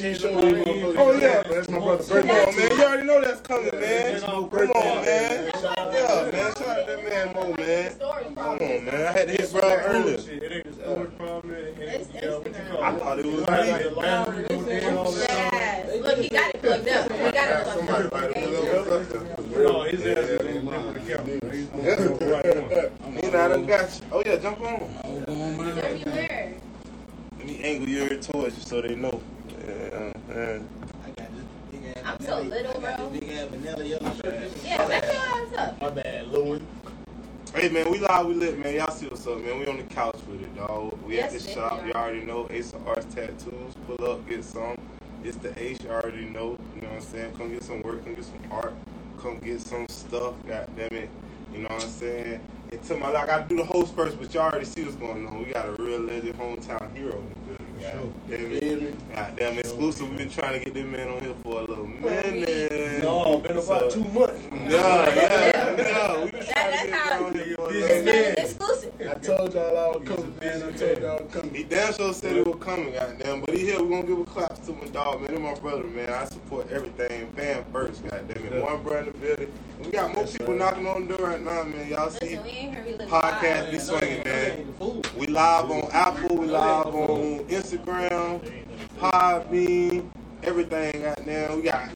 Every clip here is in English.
she showed oh, me motherfucker. Oh, yeah. That's my brother's Come on, man. You already know that's coming, man. Come on, man. I Yeah, man. Shout out that man, Mo, man. Come on, man. I had to hit bro earlier. It ain't a storage problem. It's yeah, what you Instagram. I thought it was Like, me. battery go dead, all that stuff. Yes. Look, he got it plugged up. He got it plugged up. might have Okay. put it up. No, his ass is in the camera. He's going to right on. You know, I done got you. Oh, yeah, jump on. Everywhere. Let me angle your ear towards you so they know. I'm so little, bro. Yeah, back your ass up. My bad, Louis. Hey man, we live, we lit, man. Y'all see what's up, man. We on the couch with it, dog. We Yes, at the shop. Are. already know Ace of Arts Tattoos. Pull up, get some. It's the Ace. You already know. You know what I'm saying? Come get some work. Come get some art. Come get some stuff. God damn it. You know what I'm saying? And to my, like, I do the host first, but y'all already see what's going on. We got a real legend hometown hero in the building. God damn it. Feel? God damn exclusive. We've been trying to get this man on here for a little minute. No, been about two months. Yeah, yeah, yeah. We been That- trying that's to get how- on here for a This little It's not exclusive. I told y'all I was coming, man. I told y'all I was He coming. damn sure said he was coming, goddamn. But he here, we gonna give a clap to my dog, man. He my brother, man. I support everything. Fan first, goddamn it. One brand in the building. We got more people knocking on the door right now, man. Y'all see Listen, we ain't here. We podcast be swinging, man. We live on Apple, we live on Instagram, Podbean, everything, goddamn. We got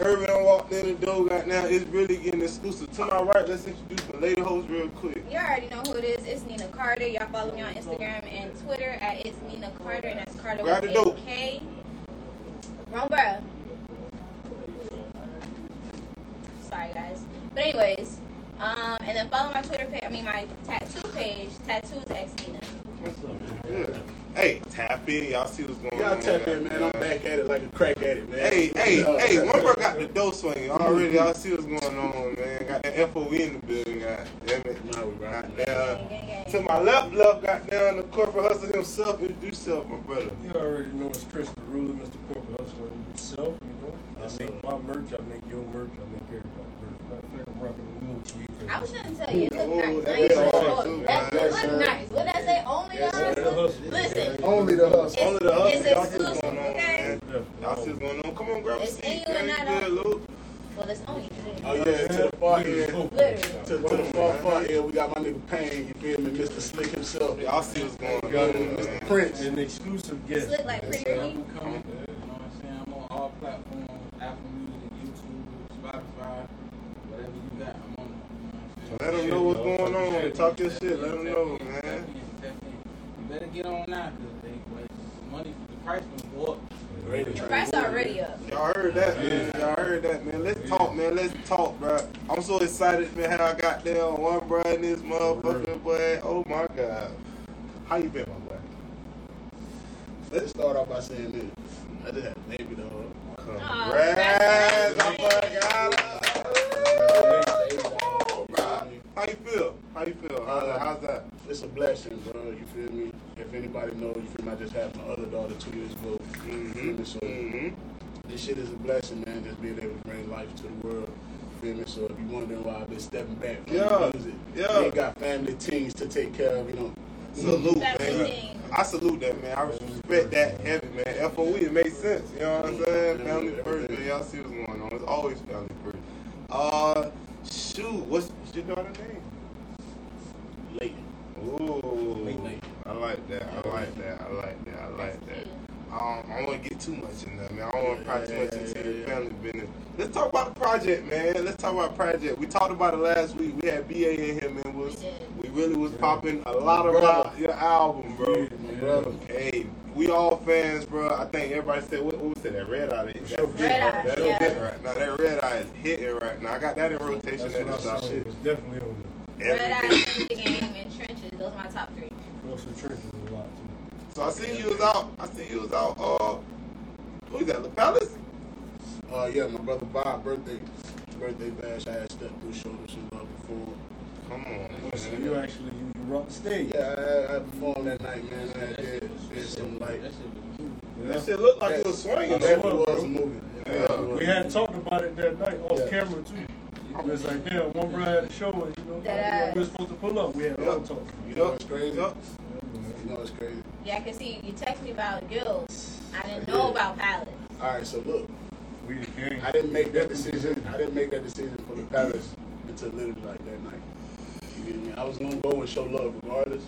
Kirby done walked in the door, right now. It's really getting exclusive. To my right, let's introduce the lady host real quick. You already know who it is. It's Nina Carter. Y'all follow me on Instagram and Twitter at It's Nina Carter, and that's Carter Grab with the dope. a K. Wrong bruh. Sorry, guys. But anyways, um, and then follow my Twitter page. I mean my tattoo page. Tattoos X Nina. What's up? Yeah. Hey, tap in. Y'all see what's going on. Y'all tap in, man. I'm back at it like a crack at it, man. Hey, hey, Uh, hey, one bro got the dough swinging already. Y'all see what's going on, man. Got the FOE in the building, god damn it. Nah, we rocking. Goddamn. Gang, gang, gang. To my left, left, got down the corporate hustle himself. Introduce yourself, my brother. You already know it's Chris the Ruler, Mr. Corporate Hustler himself, you know. I make my merch, I make your merch, I make everybody's merch. Matter of fact, I'm rocking a little tweet. I was trying to tell you, it look nice. that I ain't is gonna awesome, hold you. man. That Yes, look nice. What I say? Only the Yes, hustle? Listen, Only the hustle. Only the hustle. it's Y'all see what's exclusive, going on, okay? man. Y'all see going on. Come on, grab a It's seat. in you man. and You good, on. Lou? well, it's only Oh yeah, to the far end. Literally. To, to the far, far end, we got my nigga Payne, you feel me? Mr. Slikk himself. Y'all see what's going on, it, man. Prince. An exclusive guest. Slick like pretty I'm Ricky. coming. You know what I'm saying? I'm on all platforms, Apple Music, YouTube, Spotify, whatever you got, I'm on it. You know what I'm Let them know what's going on. Talk your shit. Let them know, man. Tap in. You better get on now, cause they, the money, the price will go up. The price already up. Y'all heard that, man. Y'all heard that, man. Let's talk, man. Let's talk, bro. I'm so excited, man. How I got there on one, bro, in this motherfucker, boy. Oh my god. How you been, my boy? Let's start off by saying this. I just had a baby dog. Congrats, my boy. got Oh, bro. How you feel? How you feel? How's that? How's that? It's a blessing, bro. You feel me? If anybody knows, you feel me? I just had my other daughter two years ago. You feel me? So Mm-hmm. this shit is a blessing, man. Just being able to bring life to the world. You feel me? So if you wondering why I've been stepping back from Yeah, the music, yeah. we ain't got family things to take care of. You know, Salute, man. I salute that, man. I respect that heavy, man. FOE, it makes sense. You know what I'm saying? Family first, man. Y'all see what's going on. It's always family first. Uh, shoot. What's, what's your daughter's name? Leighton. Ooh. Late night. I like that. I like that. I like that. I like that. Um, I don't want to get too much in there, man. I don't want to pry too much into your family business. Let's talk about the project, man. Let's talk about the project. We talked about it last week. We had BA in here, man. Was We did. we really was popping a lot about your album, bro. My. Hey, we all fans, bro. I think everybody said what, what was it? That red eye. That, Sure. Red Eye, That's yeah. hitting right now. That red eye is hitting right now. I got that in rotation That's at what I shop. saw. It was definitely on Red Every Eye, day. End the Game, and Trenches. Those are my top three. the Russell Churches a lot too. So I see you was out. I see you was out. Uh, what is that? The Palace? Uh, yeah, my brother Bob birthday birthday bash. I had stepped through, showed him some love before. Come on. So you actually you, you rock the stage. Yeah, I, I performed that night, man. I had did, did some like That shit was. That shit looked like it was swinging. bet it man. was a movie. Yeah. We had talked about it that night off Yeah. camera too. It was like, damn, one brother had a show and you know, That we were supposed to pull up. We had a Yeah. long talk. You know what's crazy? Yup. You know what's crazy? Yeah, I can see you text me about Gills. I didn't know about Palace. All right, so look, We the king. I didn't make that decision. I didn't make that decision for the Palace until literally like that night. You get me? I was gonna go and show love regardless,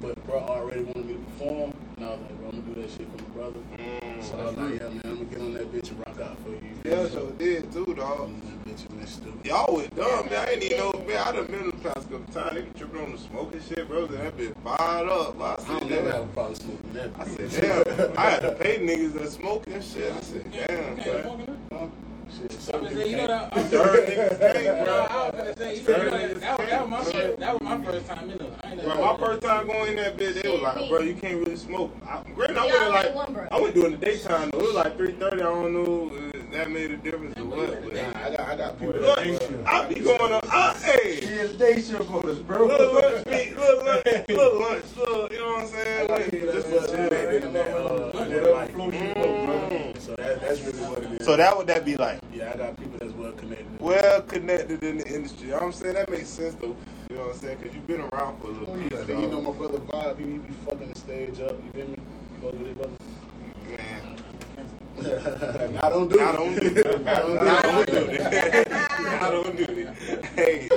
but bro already wanted me to perform, and I was like, bro, I'm gonna do that shit for my brother. Mm. So I was like, yeah, man, I'm gonna get on that bitch and rock out for you. Yeah, so did too, dog. On that bitch, man, stupid. Y'all was dumb, man. I ain't even know, man. I done been in the past couple times. They be tripping on the smoking shit, bro. And that bitch fired up. I I said, don't never have a damn. problem smoking that. I said, damn. I had to pay niggas that smoking and shit. I said, damn, man. Huh? Shit, I'm some gonna say, you know that. I'm Third niggas No, came. I was gonna say, you know, that, that, was- my first, that was my first time in there. I ain't Bro, my first time going in that bitch, they was like, bro, you can't really smoke. I, granted, I went like, one. I went during the daytime though. It was like 3:30. I don't know if that made a difference or what. But Nah, I got, I got people. look, that- I be going on. I, hey, Kids day shift on us, bro. little lunch meat, little lunch, little lunch, little, you know what I'm saying? got Like, people just that's for well shit. connected in that, uh, in that life. Mm. So that, that's really what it is. So that would that be like? yeah, I got people that's well connected. In the industry. You I'm saying that makes sense though. You know what I'm saying? Cause you've been around for a little bit. yeah, you know my brother Vibe, he be fucking the stage up. You feel me? Go with it, brother. man. I don't do it. I don't do it. I don't do it. don't do it. I don't do it. Hey,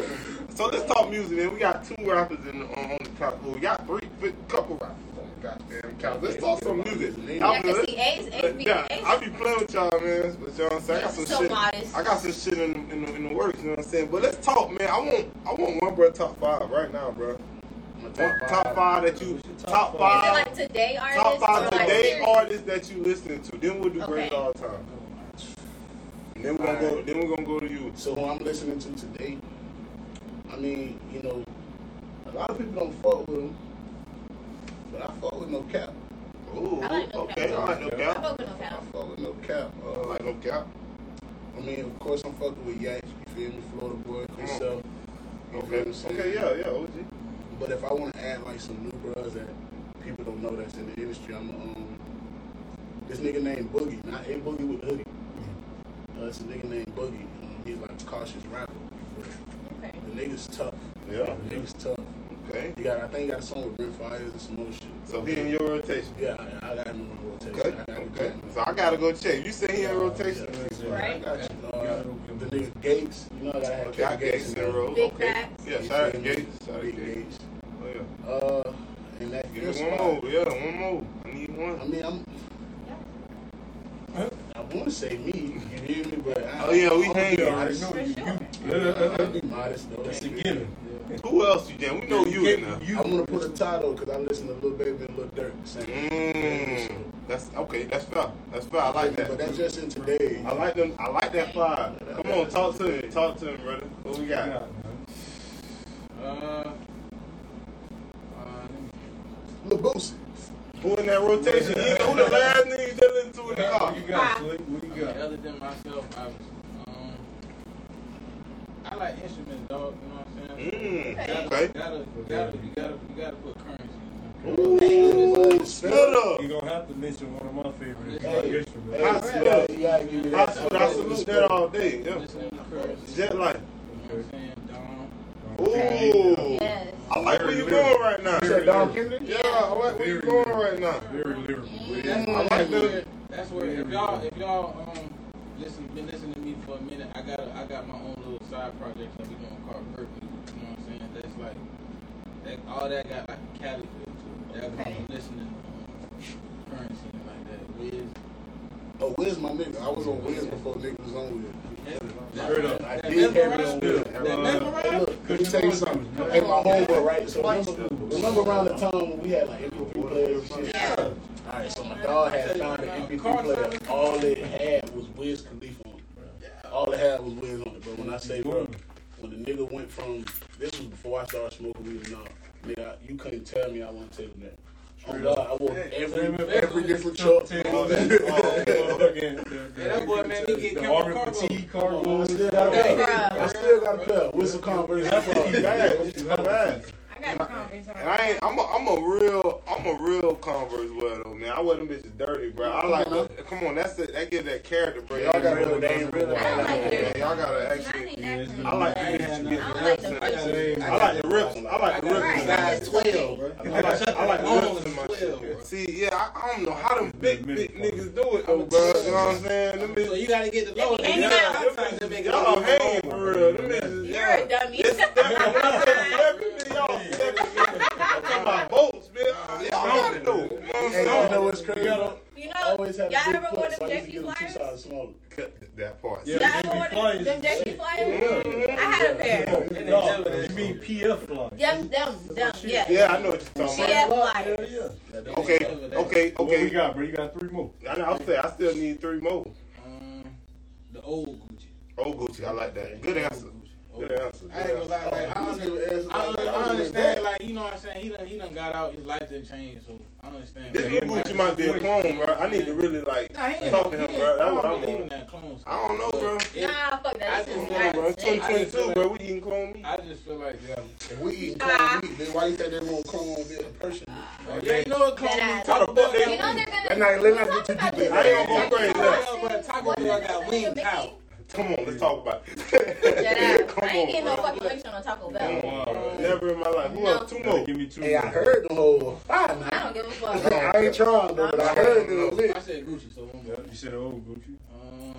so let's talk music, man. We got two rappers in the, on, on the top. Well, we got three, three couple rappers goddamn couch. Let's talk some music. Yeah, Yeah, cause he Ace, Ace be Yeah, Ace. I be playing with y'all, man. But y'all know what I'm saying? I got some So shit. modest. I got some shit in, in, the, in the works. You know what I'm saying? But let's talk, man. I want I want one bro top five right now, bro. My One, top five that you top Is it five like today artists? top five or like today series? artists that you listening to. Then we'll do great Okay. all time. And then we're gonna go. Then we're gonna go to you. So who I'm listening to today, I mean, you know, a lot of people don't fuck with him, but I fuck with no cap. Ooh, I like no okay. cap. I like no I cap. fuck with no I cap. fuck with no cap. I Uh, like no cap. I mean, of course, I'm fucking with Yak. You feel me? Florida boy, Come on. You Okay. feel what Okay. Yeah. Yeah. OG. But if I want to add like some new bros that people don't know that's in the industry, I'm um this nigga named Boogie, not a Boogie with the hoodie. Uh, it's a nigga named Boogie. Um, he's like a cautious rapper. Okay. The nigga's tough. Yeah. The nigga's tough. Okay. He got, I think, he got a song with Brent Faiyaz and some more shit. So he in your rotation. Yeah, I, I got him in my rotation. Okay. I Okay. So I gotta go check. You say he in rotation. Yeah, Right. I got you. Uh, the nigga Gates, you know I gotta have Okay, Kevin Gates in the row. Big Okay. facts. Yeah, You shout out to? Gates. Shout out to Gates. Gates. Oh yeah. Uh, and that Give fifth me one spot, more. Yeah, one more. I need one. I mean, I'm. I want to say me, you hear me, but I, Oh, yeah, we I'm hang be it. modest. For sure. I'll be modest though. That's a given. Who else you jam? We know you in there. I want to put a title because I listen to Lil Baby and Lil Durk sing. Mmm. That's okay. That's fair. That's fair. I like that. But that's just in today. I like them. I like that five. Come on, talk to me. Talk to me, brother. What we got? Uh, uh, Lil Boosie. Who in that rotation? You know who the last nigga you just listened to in the car? What you got, Slikk? What you I mean, got? other than myself, I, um, I like instruments, dog. You know what I'm saying? Mmm. Gotta, Okay. gotta, gotta, you gotta, you gotta put Curren$y. Ooh. Spit up. You gonna have to mention one of my favorites. Hey. my Hey, instrument. Hot yeah, you gotta give me I that. salute, I salute that all day. Yeah. Listening to Curren$y. Jet life. You know what I'm saying? Dawn. Ooh. Yes. I like where you going right now. You said Dom Kennedy? Yeah, I like where you going right now. Very lyrical. That's, I like that's the- where, that's where if y'all if y'all um listen been listening to me for a minute, I got a, I got my own little side project that we doing called Bird Music. You know what I'm saying? That's like that all that got like a Cali feel to it. That's Okay. I'm listening to um, Curren$y and like that. Wiz. Oh, Wiz my nigga. I was on Wiz before nigga was on Wiz. Straight up. I did have it mesmerize? on Wiz. That Hey, look, let me tell you something. Hey, my homeboy, right? So remember, remember around the time when we had like MP3 players and shit? Yeah. Alright, so my dog had found an MP3 player. All it had was Wiz Khalifa on it. All it had was Wiz on it. But when I say, bro, when the nigga went from, this was before I started smoking weed and all. Nigga, you couldn't tell me I wasn't taking that. Oh God, I wore every, every different truck. All that, all that, again, the- Yeah, that boy made me get the Kemper Army Cargo. cargo. still got a pair. bruh. I still got a pair with some Converse. Bad. Bad. I And I ain't. I'm a. I'm a real. I'm a real Converse wearer though, man. I wear them bitches dirty, bro. I like. Uh-huh. The, come on, that's the, that gives that character, bro. Y'all got real. real, they ain't real. I don't like Yeah, y'all gotta Mine actually. ain't acting. I like the I bitches. get the rips them. I like the rips. I like the rips. Right, in I my just shit. twelve, bro. I like, I like Long rips in my 12, shit. bro. See, yeah, I, I don't know how them big, big niggas do it though, bro. You know what I'm saying? Them So you gotta get the low. They be Yeah, hanging out. them Sometimes they bitches, make it y'all look hang long, for real. Them bitches, You're a dummy. It's stepping. When I say stepping, y'all stepping. I'm talking about boats, man. Y'all know it though. You know what I'm Hey, you know what's crazy? You know, Always y'all have a big ever wore them I used to Jeffy get them two flyers? sizes smaller. Cut that part. Yeah, Y'all they ever be wore them, them and Jeffy flyers? I had a pair. No, you mean PF flyers? Them, them, them, yeah. Yeah, I know what you're talking CF about. Hell flyers. yeah. Okay, okay, What we got, bro? You got three more. I know. I'm saying I still need three more. Um, the old Gucci. Old Gucci, I like that. Good answer. Good answer. I ain't gonna lie, like, I, understand, I, under- I understand, like, you know what I'm saying? He done, he done got out, his life done changed, so I don't understand. This new Gucci might be a clone, bro. I need to really like Nah, talk to him, bro. I That's what don't I believe in that clone stuff. I don't know, bro. Nah, fuck that. This is Come on, bro. not sick. 2022, bro. We can clone me. I just feel like, yeah. If we eating clone meat, then why you think they won't clone be a person? Yeah, you know what clone That me? ass. Taco Bell They- You know they're gonna. That night, let's not get too talk deep in about it. I ain't gonna go this. crazy. Yeah, but Taco Bell got wings out. Come on, let's talk about That it. ass. Come I ain't getting no on, bro. fucking lecture on Taco Come Bell. on. Never in my life. Who No. else? Two more. Give me two Hey, I more. heard the whole five I now. don't give a fuck. I ain't trying though, but I heard it was I lit. said Gucci, so one Yeah, more. you said old Gucci. Um,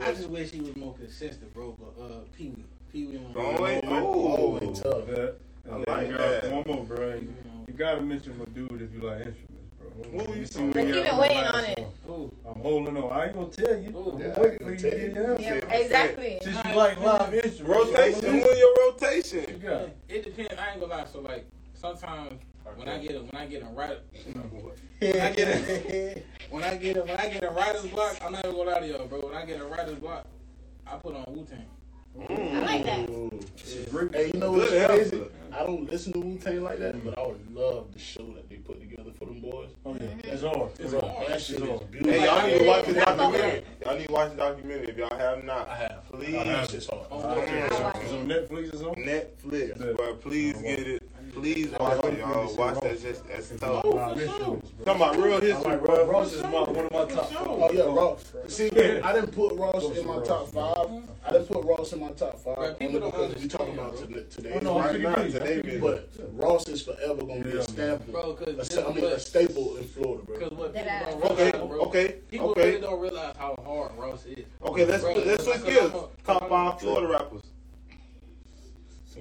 I just wish he was more consistent, bro. But uh, Pee Wee, Pee Wee on. Oh, wait. Oh, Oh. it's tough. Yeah. I And like you got that. One more, bro. You, you gotta mention my dude if you like instruments, bro. Who you see what talking we about? got Keep on waiting on it. one. Ooh. I'm holding on. I ain't gonna tell you. Ooh. I'm Yeah, gonna wait I for you to get tell your Yeah, exactly. Since you like live instruments. Rotation. Who in your What you rotation? got? It depends. I ain't gonna lie. So like sometimes when I get a, when I get a right when I get a, when I get a, when I get a writer's block, I'm not even gonna lie to y'all, bro. When I get a writer's block, I put on Wu Tang. I like that. Great. Hey, you know what's crazy? Answer. I don't listen to Wu Tang like that, but I would love the show that they put together for them boys. Oh yeah, it's on. It's Bro, hard. that shit is beautiful. Hey, y'all need to watch the documentary. Y'all need to watch the documentary if y'all have not. I have. Please. I have. That shit's hard. Oh, Come okay. on. It's on Netflix or something? Netflix, Yeah. bro. Please get it. Please watch it, y'all. Watch that. Just that's tough. Live. Talking about real I history, bro. Ross. Ross is my, one of my top. Oh yeah, Ross. See, I didn't put Ross in my top five. I didn't put Ross in my top five people only don't because we talking about bro. today. Oh, no, I'm Right now, today, man. But Ross is forever gonna be a staple. Bro, cause A I is mean, a staple in Florida, bro. cause what people don't ass. Okay, realize, bro. okay, People okay. really don't realize how hard Ross is. Okay, let's Bro, let's switch gears. Top five Florida rappers.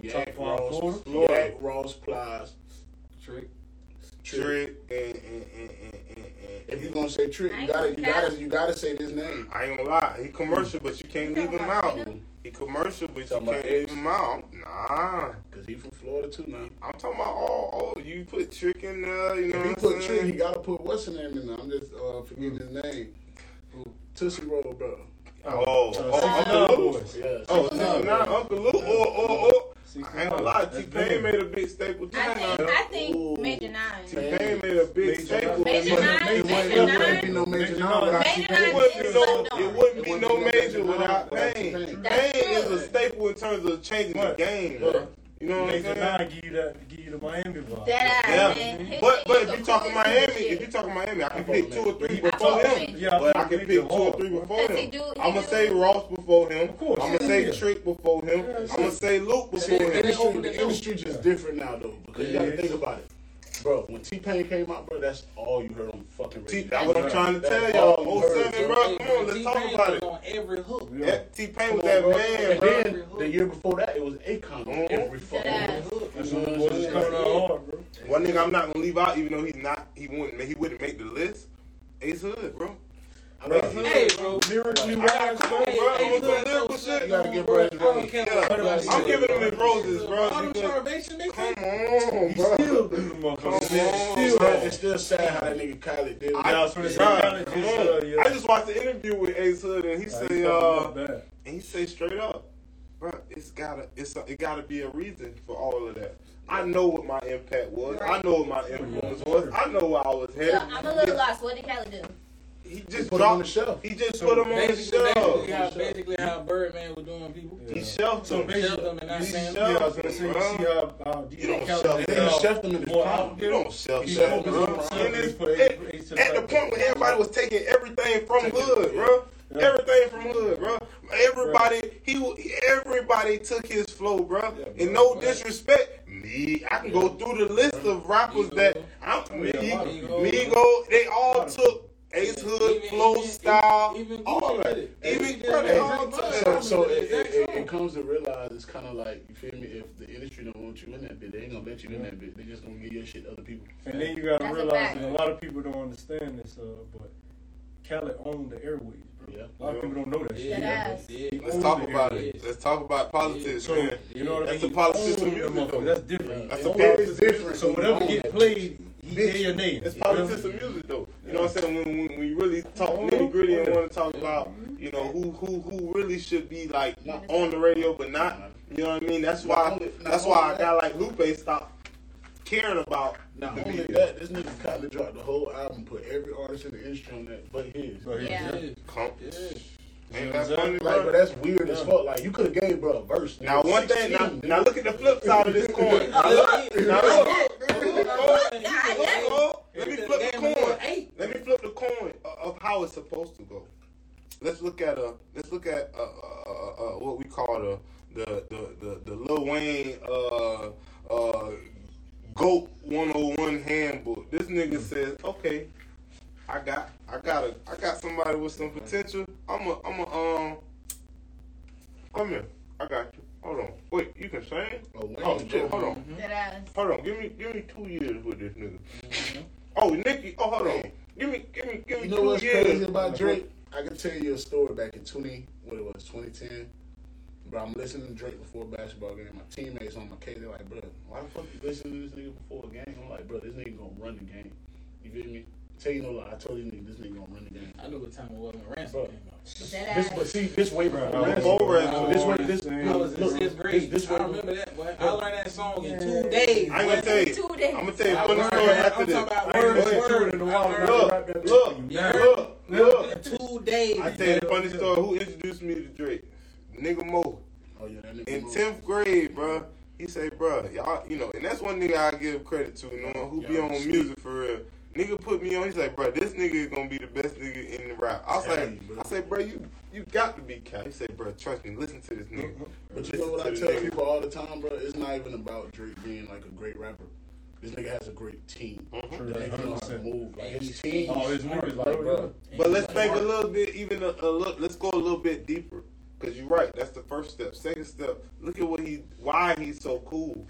Yak five Ross, Florida? Florida. Yak Ross, Plies, Trick. Trick. Trick and and and and and. If you're gonna say Trick, you gotta, you gotta, you gotta say this name. I ain't gonna lie, he commercial, but you can't leave him out. He commercial, but you Talking about can't leave him out. Nah, Cause he from Florida too man. I'm talking about all. Oh, you put Trick in there, you know If he what put I'm Trick, he gotta put what's the name in there. I'm just uh, forgetting his name. Tootsie Roll, bro. Oh, oh, Uncle Luke. Boys. Oh, no, not. Uncle Luke or or or. I ain't gonna lie, That's T. Pain made a big staple too. I think, I Ooh. think Major Nine. T Pain made a big Major staple. Major Nine, It Major wouldn't, it wouldn't Nine. be no major Major nine without Major T-Pain. Nine It wouldn't be is no. slept on. It wouldn't be no major without without Pain. T-Pain. Is a staple in terms of changing the game, bro. You know what I'm Major saying? Nine give you that, give you the Miami vibe. That Yeah, man. But but if you the talking Miami, if you talking Miami, I can I pick two or three before him. him. Yeah, But I can with pick two or three before him. I'm gonna say Ross before him. Of course. I'm gonna say Yeah. Trick before him. I'm gonna say Luke before him. the industry just different now, though. Because you gotta think about it, bro. When T Pain came out, bro, that's all you heard on fucking T, radio. that's what I'm trying to That's tell y'all. you heard, 07, bro. bro. Come on, let's T-Pain talk about was it. on every hook. Yeah. Yeah, T Pain was on, that bro. man, And bro. then the year before that, it was Akon on Mhm. every fucking That hook. That's what what the I'm boys saying? coming out hard, bro. One nigga I'm not gonna leave out, even though he's not, he wouldn't, he wouldn't make the list. Ace Hood, bro. Bro. Hey, bro. Lyrically wise, on, Hey, bro. hey, I'm with look, lyrical shit. You gotta give Bro, bro don't roses. care Yeah. I'm giving him his roses, bro. Them Come on, bro. still Come on, Still, bro. it's still sad how that nigga Khaled did it. I, I was gonna say, come just, on. uh, yeah. I just watched the interview with Ace Hood and he say, uh, and he say straight up, bro, it's gotta, it's a, it gotta be a reason for all of that. I know what my impact was. I know what my influence was. I know where I was headed. I'm a little lost. What did Khaled do? He Just just put them on the shelf. He just So put them on the Basically, basically, shelf. how, basically how Birdman was doing people. Yeah. He shelved So them. basically, Shelf them and not he saying shelved yeah, I was gonna say, you see how, how You DJ don't Khaled shelf is them. They now them in the more You don't shelf them, focused bro. on And something it's- for at, at the like- point where everybody was taking everything from hood, bro. Yeah. Everything from hood, bro. Everybody, he, everybody took his flow, bro. And no disrespect, me, I can go through the list of rappers that I'm me, Migo, they all took Ace Hood Even- flow even- style, even all Gucci that. did it. Even Gucci did bro, it. they all So- So, it. it, it, Exact it, song. it comes to realize it's kind of like you feel me. If the industry don't want you in that bit, they ain't gonna let you in that bit. They just gonna give your shit to other people. And then you gotta That's a realize that a lot of people don't understand this, uh, but Khaled owned the airways. Yeah. A lot of people don't know that shit. That ass. Yeah. Let's talk about airways. it. Let's talk about politics, So man. you know what I That's mean? the politics He of music, though. That's different. That's He a owned big it. difference. So whatever get played, he day your name. It's You politics of music, though. You know what I'm saying? When, when we really talk oh, nitty gritty and want to talk about, you know, who who who really should be like on the radio, but not. You know what I mean? That's why. That's why a guy like Lupe stopped caring about Not the only media. that, this nigga kinda dropped the whole album, put every artist in the industry on that, but his. But he- Yeah. Yeah. Come- Yeah. Ain't that Like, funny, Like, but that's weird as fuck. Like, you could have gave bro a verse. nigga. Now one thing. Now, now look at the flip side of this coin. Now look. Now look. Look, look. Let me flip the coin. Let me flip the coin of how it's supposed to go. Let's look at a let's look at uh, uh, uh, uh, what we call the the the the, the Lil Wayne uh, uh, Goat 101 handbook. This nigga says, okay, I got I got a I got somebody with some potential. I'm a I'm a um come here. I got you. Hold on. Wait, you can sing? Oh, Wayne, Oh shit, hold on. Mm-hmm. Hold on, give me give me two years with this nigga. Oh, Nicki, oh hold on. Give me give me give me You know two what's years. crazy about Drake? I can tell you a story back in 20, what it was, 2010. Bro, I'm listening to Drake before a basketball game. My teammates on my case, they're like, bro, why the fuck you listening to this nigga before a game? I'm like, bro, this nigga gonna run the game. You feel me? Tell you no lie, I told these niggas this nigga gonna run the game. I knew what time it was when Ransom Bro. came out. This, but see, this way before Bro, Ransom. before Ransom. So this way, this, I I was in look, sixth grade. This, this way, I remember that, boy. I learned that song in two days. I ain't gonna tell you. Two days. I'm gonna tell you a I funny learned story that. after I'm this. talking about I ain't gonna it word. in a while. I Look, look, you. Yeah. look, look. In two days. I tell you a funny story. Who introduced me to Drake? Nigga Mo. Oh yeah, that nigga. In moved. tenth grade, bro. He say, bro, y'all, you know, and that's one nigga I give credit to, you know, who be Y'all on sweet. music for real. Nigga put me on. He's like, bro, this nigga is gonna be the best nigga in the rap. I was Tell like, bro. I said, bro, you you got to be cat. He said, bro, trust me, listen to this nigga. But you know what I tell nigga. people all the time, bro? It's not even about Drake being like a great rapper. This nigga has a great team. Mhm. True, That nigga knows how to move. Like his team. Oh, his smart, niggas, like, bro, bro. But let's think a little bit, even a, a look. Let's go a little bit deeper, because you're right. That's the first step. Second step, look at what he, why he's so cool.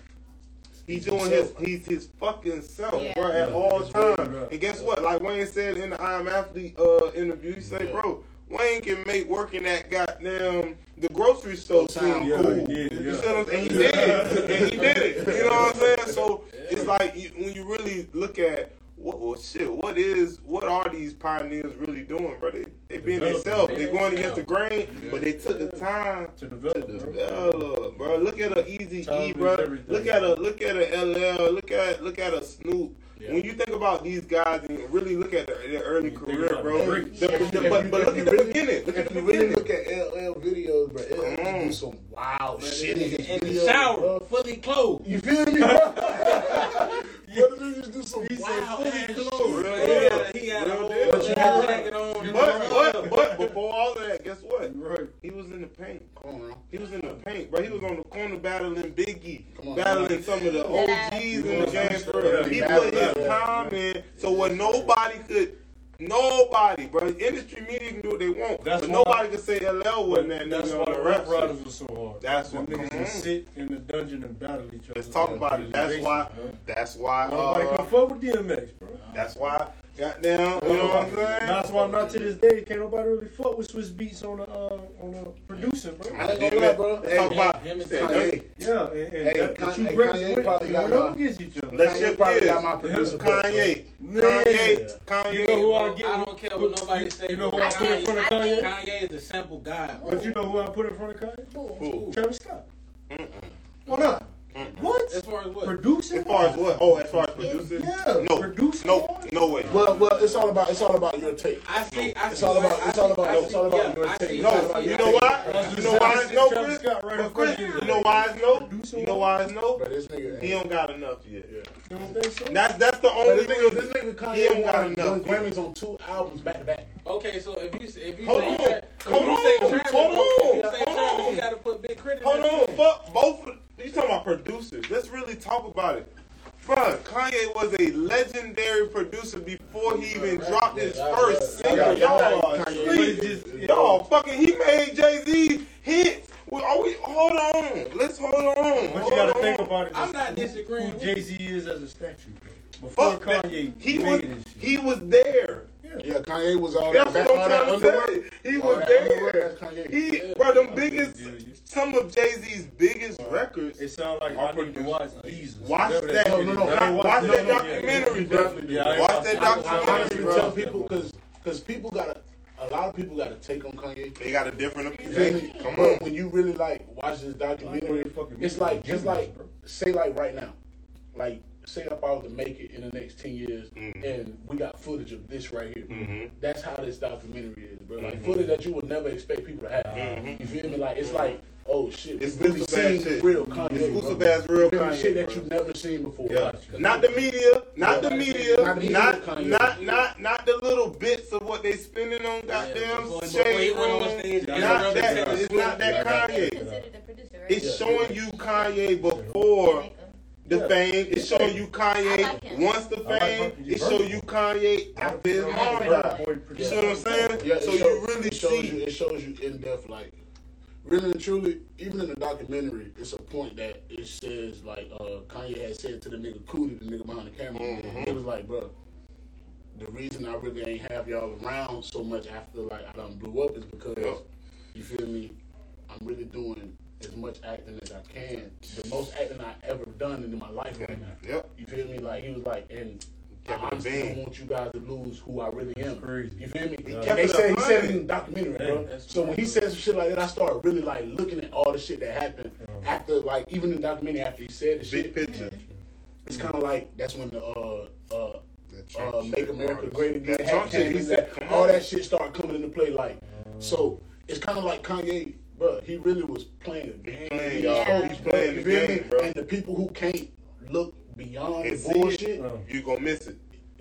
He's doing his, he's his fucking self, Yeah. bro, at Yeah, all times. right. And guess what? Like Wayne said in the I Am Athlete uh, interview, he said, Yeah. bro, Wayne can make working at goddamn the grocery store seem Yeah, cool. he did, You yeah. see what I'm saying? He did it, and he did it. You know what I'm saying? So it's like you, when you really look at what, well, shit, what is, what are these pioneers really doing, bro? They, they being themselves. They going against the grain, but they took the time To to develop, bro. develop, bro. Look at a Eazy E, bro. everything. Look at a look at a LL. Look at look at a Snoop. Yeah. When you think about these guys and really look at their, their early career, bro. Drake. the- the- but, but look at the really- beginning. Look at the you really beginning. look at LL videos, bro, LL Come on. do some wild shit in the shower, bro. fully clothed. You feel me, bro? What the niggas do some He wild fully ass clothed. Real He deal. had a, he had a whole but you had jacket on. But but but before all that, guess what? Right. He was in the paint. Come on. He was in the paint, bro. He was on the corner battling Biggie, on, battling man. some of the OGs in the game. For Yeah, real. He he put his time in, so what nobody could, nobody, bro. Industry media can do what they want, That's but why- nobody can say LL wasn't that That's nigga why on the rap riders were so hard. That's what- niggas on. sit in the dungeon and battle each other. Let's talk about it. That's why. That's why. Nobody Uh, can fuck with DMX, bro. that's why. Goddamn. You know what I'm saying? That's why not to this day can't nobody really fuck with Swizz Beatz on the uh, on the producing, bro. I ain't gonna lie, bro. Let's talk about. Him and Say, Kanye. hey, Yeah, and, and Hey, that, the Kanye- two hey, greats Kanye went, probably they got went up my- against each other. Let's Kanye shift probably gears. got my producer book, Kanye. Man. Kanye. Kanye. You know who I get? I don't care what nobody say. You know who bro. I put in front of I Kanye? think- Kanye is a simple guy. bro. But you know who I put in front of Kanye? Who? Who? Travis Scott. Mm-mm. Why not? What? As far as what? Producing? As far as what? Oh, as far as producers? Yeah, No. producing No, no way. Well, well, it's all about it's all about your take. I see. I It's all about- it's all about- it's all about your take. No, all about you know take. why? You know why it's no, Chris? Scott right Chris, you know why it's no? Producing You know why it's no? But this nigga, He don't got enough yet. Yeah. You don't think so? That's that's the only this nigga, this nigga He don't got enough. Grammys on two albums back to back. Okay, so if you if you Hold say on, hold on, hold on, you hold on. you gotta put big credit. Hold on, fuck both. Of- You talking about producers? Let's really talk about it. Bruh, Kanye was a legendary producer before he even dropped his Yeah, first yeah, single. yeah, yeah, Y'all, yeah, are Kanye just- y'all, fucking, he made Jay Z hits. We, are we, hold on, let's hold on. But hold you gotta on. think about it. I'm not disagreeing with. Jay Z is as a statue. Before Fuck that. Kanye, He was, he was there. Yeah, Kanye was all that. That's what I'm trying to say. He All was there. underwork, that's Kanye. He, bro, them biggest, some of Jay Z's biggest records. It sounds like I need to produced. watch Jesus. Watch Whatever that. No, no, no. shit is. Watch I that ain't watched it. documentary, bro. definitely Yeah, Watch watched that it. I, I documentary, honestly bro. tell people because because people got a a lot of people got a take on Kanye. They got a different opinion. me? Come on. when you really like watch this documentary, it's like it's like say like right now, like say if I was to make it in the next ten years, Mhm. and we got footage of this right here. Mhm. That's how this documentary is, bro. Like Mhm. footage that you would never expect people to have. Mhm. You feel me? Like it's like. Oh shit! It's we really exclusive ass seen shit. real Kanye. Exclusive bro. ass real You? Kanye, Shit that you've never seen before. Yeah. Not the media, not the media, Not the media, not Kanye. not not not the little bits of what they spending on goddamn before- before shade went on room. stage, Not that. It's not that He's Kanye. considered the producer, right? It's showing you Kanye before the fame. It's showing you Kanye like him. once the I like fame. It show you Kanye after his mom died. You see what I'm saying? Yeah, it So show- you really it shows see. you it shows you in depth like really and truly even in the documentary it's a point that it says like uh Kanye had said to the nigga Coodie the nigga behind the camera Mhm. it was like bro the reason I really ain't have y'all around so much after like I done blew up is because Yep. you feel me I'm really doing as much acting as I can the most acting I ever done in my life right now Yep. you feel me like he was like and I Kept it a honestly don't want you guys to lose who I really am. crazy. You feel me? Yeah. And Kept they it a said he said it in the documentary, bro. So when he says shit like that, I start really like looking at all the shit that happened Yeah. after, like even in the documentary after he said the Big shit. picture. It's kind of like that's when the uh uh uh, Make America Great Again. That Trump came shit. He said, all that shit started coming into play. Like, so it's kind of like Kanye, bro. He really was playing a game. playing, He's y'all. playing- He's playing you the game, me? bro. And the people who can't look beyond And the it. bullshit. Oh. You gonna miss it.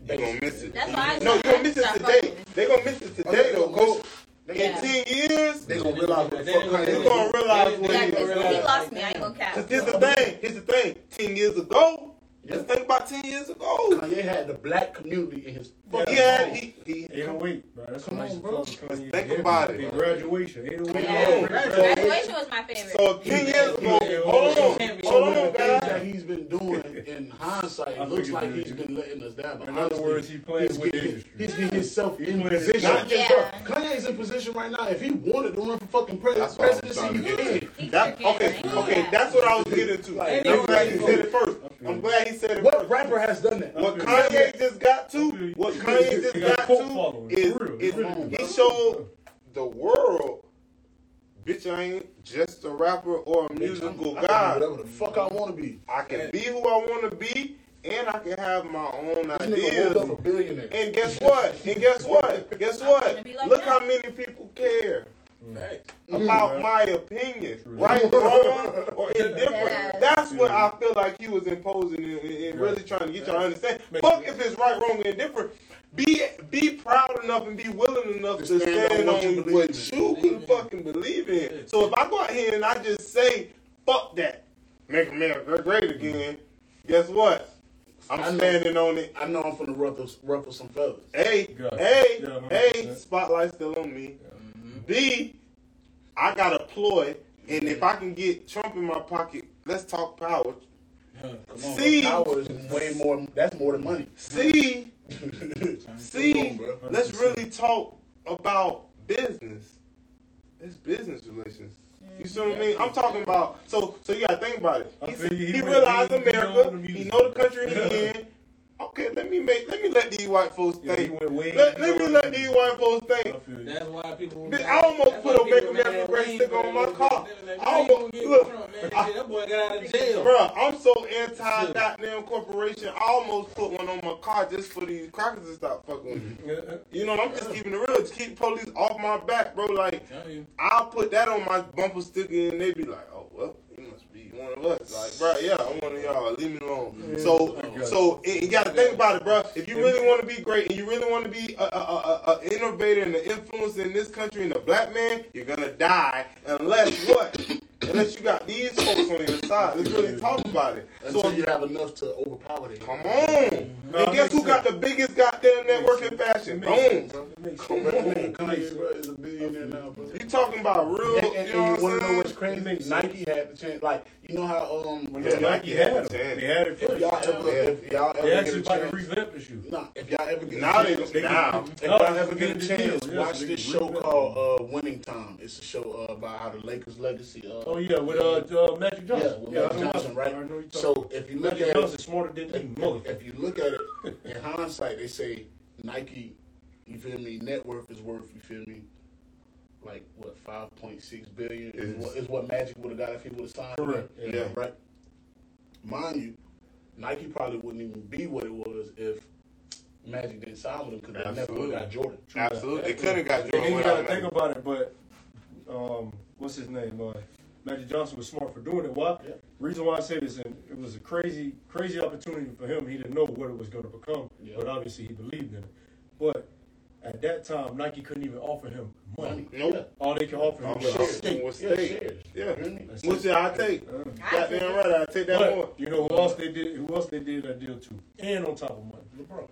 You gonna miss it. That's why No, you gonna miss it today. fucking. They gonna miss it today Okay, though. they Go gonna in Yeah. ten years. They gonna realize what the They fuck gonna- They is. gonna realize what Yeah, he this- he lost me. I ain't gonna cap. Cause here's the thing. Here's the thing. Ten years ago. Let's think about ten years ago. Kanye had the black community in his He fucking had home. he he. 808, bro. That's Come on, bro. fuck with Kanye. Think Yeah, about it, in bro. Graduation, 808. Come on. Graduation was my favorite. So ten years ago. Hold on. Oh hold on, the guys. that he's been doing in hindsight, it looks like you he's would. been letting us down. But In other words, he playing he's with getting, industry. he's getting himself in position. Not just- Yeah. Kanye's in position right now. If he wanted to run for fucking pres- That's what I was presidency, trying to he get can. to. He's That, okay, okay, that's what I was getting to. Like, I'm glad he said it first. I'm glad he said it What rapper has done that? What Kanye just got to, what Kanye just He got got to is, For real. is Come on, he showed the world, bitch, I ain't just a rapper or a musical I can guy. be whatever the fuck I want to be. I can be who I want to be, and I can have my own This ideas. woke up a billionaire. And guess what? And guess what? Guess what? like Look that. how many people care Right. about mm-hmm. my opinion, right, wrong, or indifferent. Yeah. That's what I feel like he was imposing and, and really trying to get y'all to understand. Makes Fuck sense. if it's right, wrong, or indifferent. Be be proud enough and be willing enough to To stand stand on what on you what believe you in. can fucking believe in. So if I go out here and I just say fuck that, make America great again, guess what? I'm I know. standing on it. I know I'm finna ruffle, ruffle some feathers. A, Yeah. A, Yeah, A, spotlight still on me. B, I got a ploy, and if I can get Trump in my pocket, let's talk power. Come on, See? bro. power is way more. That's more than money. C, C, on, let's really talk about business. It's business relations. You see what I mean? I'm talking about. So, so you gotta think about it. He, he realized went- he know America. He know the country he in. Okay, let me make. Let me let these white folks Yeah, think. went. Let, let me let these white folks think. That's why people. Bitch, I almost put a Baker people mad Mayfield at race Wayne, sticker on my car. They I man, you almost- gonna get look, Trump, man. I- That boy got out of jail. Bruh, I'm so anti goddamn corporation. I almost put one on my car just for these crackers to stop fucking with me. Yeah, You know, I'm just keeping it real. Just keep police off my back, bro. Like, I'll put that on my bumper sticker and they be like, oh, well, you must be one of us. Like, bro, yeah, I'm one of y'all. Leave me alone. So, so you gotta think about it, bro. If you really want to be great and you really want to be a, a, a, a innovator and an influence in this country and a black man, you're gonna die unless what? Unless you got these folks on your side. Let's really talk about it. Until So, you have enough to overpower them. come on. And guess who got the biggest goddamn network in fashion? Boom. It makes Come on. Kanye, bro, is a billionaire now, bro. You talking about real? And, and, you know and you what want to know I'm what's crazy? makes Nike had the chance. Like, you know how um, When Yeah, Nike Nike had had it, chance. they had it if y'all ever, if y'all ever They get actually a about to chance, revamp the shoe. nah, if y'all ever get Now a they chance, now. if y'all ever get a chance, deal, watch this show called uh, Winning Time. It's a show uh, about how the Lakers legacy. Oh yeah, with uh, uh Magic yeah, Johnson. with I Magic Johnson, right? I know you're So if you look Magic at Johnson it, smarter than if, you, motherfucker. if you look at it in hindsight, they say Nike, you feel me, net worth is worth, you feel me, like what five point six billion is, Is- what, is what Magic would have got if he would have signed. Correct. them. Yeah. right. Mind you, Nike probably wouldn't even be what it was if Magic didn't sign with him because they never would have got Jordan. Absolutely. They couldn't have got Jordan then you gotta think about it, but um, what's his name? Uh, Magic Johnson was smart for doing it. Why? Yeah. Reason why I say this, and it was a crazy, crazy opportunity for him. He didn't know what it was going to become, Yeah. but obviously he believed in it. But at that time, Nike couldn't even offer him money. Nope. All they could offer him was shit. stake. Was Yeah, shares. Yeah. You feel me? Which it. I take. Uh, Goddamn right, I take that more. but you know who else they did? Who else they did that deal to? And on top of money. LeBron.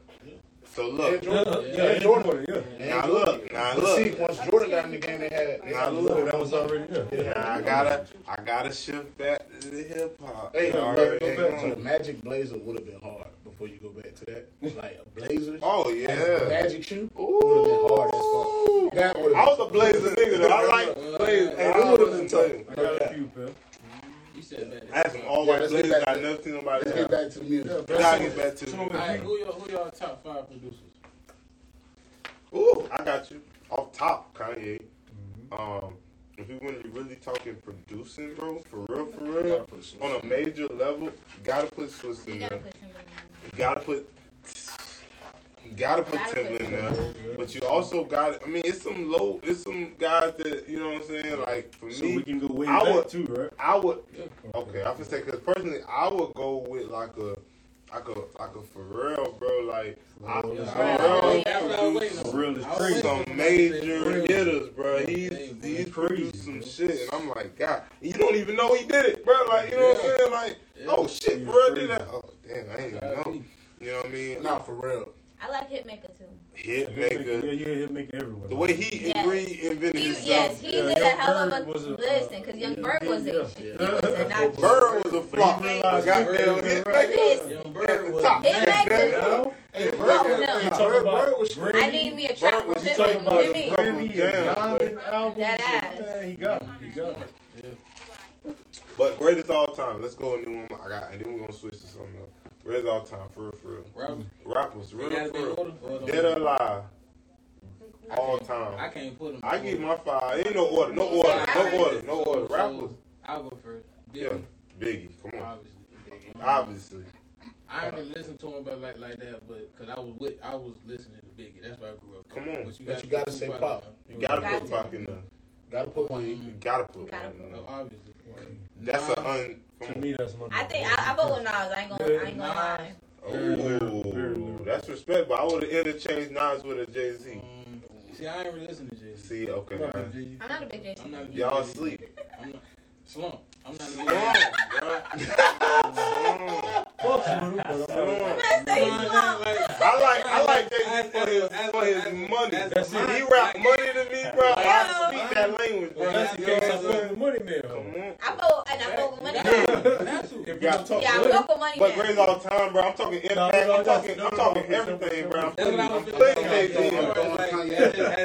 Yeah. So And look. Jordan. Yeah, Yeah, and Jordan. Jordan, yeah. And Now Jordan. look, now But look. See, once Jordan got in the game, they had. They Now had look. That was already there. Now I gotta, I gotta shift back to the hip hop. Hey, All look, right, go back to the. Magic Blazer would have been hard before you go back to that. Like a Blazer. Oh and a yeah. Magic shoe would have been hard as fuck. That would I was a blazer nigga. I like blazers. Hey, I would've been tough. I got a few, pal. You said that. I had some all Yeah, white let's get blazers. back I to- never seen nobody Let's get back to the music. Yeah, Now I get back to. Some the- of All right, who your who your top five producers? Ooh, I got you. Off top, Kanye. Um, if we want to be really talking producing, bro, for real, for real, on a major level, you gotta put Swizz in there. You gotta put. You gotta put Gotta Timbaland in there. But you also got, I mean, it's some low, it's some guys that, you know what I'm saying? Like, for So we me, can go way I back would- too, right? I would, okay, I can say, because personally, I would go with like a, like a, like a Pharrell, bro. Like, I, oh, oh, Pharrell is Pharrell That's what I was waiting produced on. Real is crazy. some major hitters, bro. He's, he's crazy, produced some shit, and I'm like, God, you don't even know he did it, bro. Like, you know what I'm saying? Like, oh shit, bro, did that? Oh, damn, I ain't even know. You know what I mean? Not for real. I like Hitmaka too. Hit Yeah, maker. yeah, hit maker everywhere. The way he Yes. agreed invented He, himself. yes, he Yeah, did a Young hell of a a- listen because uh, Yung Berg was a Yeah. he was a not Bird was a flop. But he goddamn Bird- hit But maker. this, Yung Berg was Top. Hitmaka. Hey, Bird, no. Bird, you talking about Bird was Brandy? I need me a trap Bird with You him. talking about Hit me. the Brandy Damn. and Diamond? That ass. Man, he got it. He got it. But greatest all time. Let's go and do one. I got, and then we're gonna switch to something else. Greatest all time, for real, for real. Rappers. Rappers, real, gotta for real. order or it don't um, Dead or alive, all time. I can't put them. I give my five. Ain't no order, no order, no order, no order. Rappers, I'll go first. yeah. Biggie, Biggie, come on. obviously. Obviously, I haven't listened to him but like like that, but because I was with, I was listening to Biggie. That's why I grew up. Come on. But you, But got you gotta say Pop. you gotta put to. Pac in there. Gotta put one You gotta put Gotta one in obviously. That's a Nas, un. To me, that's my. I think I, I vote with Nas. I ain't gonna. I ain't gonna lie. Oh, that's respect. But I would have interchanged Nas with a Jay Z. um, see, I ain't really listening to Jay Z. See, okay, I'm not man. a G. I'm not a big Jay I'm not a big y'all sleep. I'm not, slump. I'm not a big Jay-Z. bro. Fuck Snoop, but I'm Come not- on. I'm not saying Like, slump. I like I like Jay Z for his for his money. That's. He rap money to me, bro. I speak that language, bro. That's the case. I what I'm fuck saying? with Money Man. Come on. I vote and I vote with money. Have to. If you got- gonna talk Yeah, I money, vote with money. But now. great all time, bro. I'm talking impact. no, I'm talking. I'm talking everything, bro. I'm That's what I putting. was I'm just putting saying. Jay Z As in. far as, like, Kanye.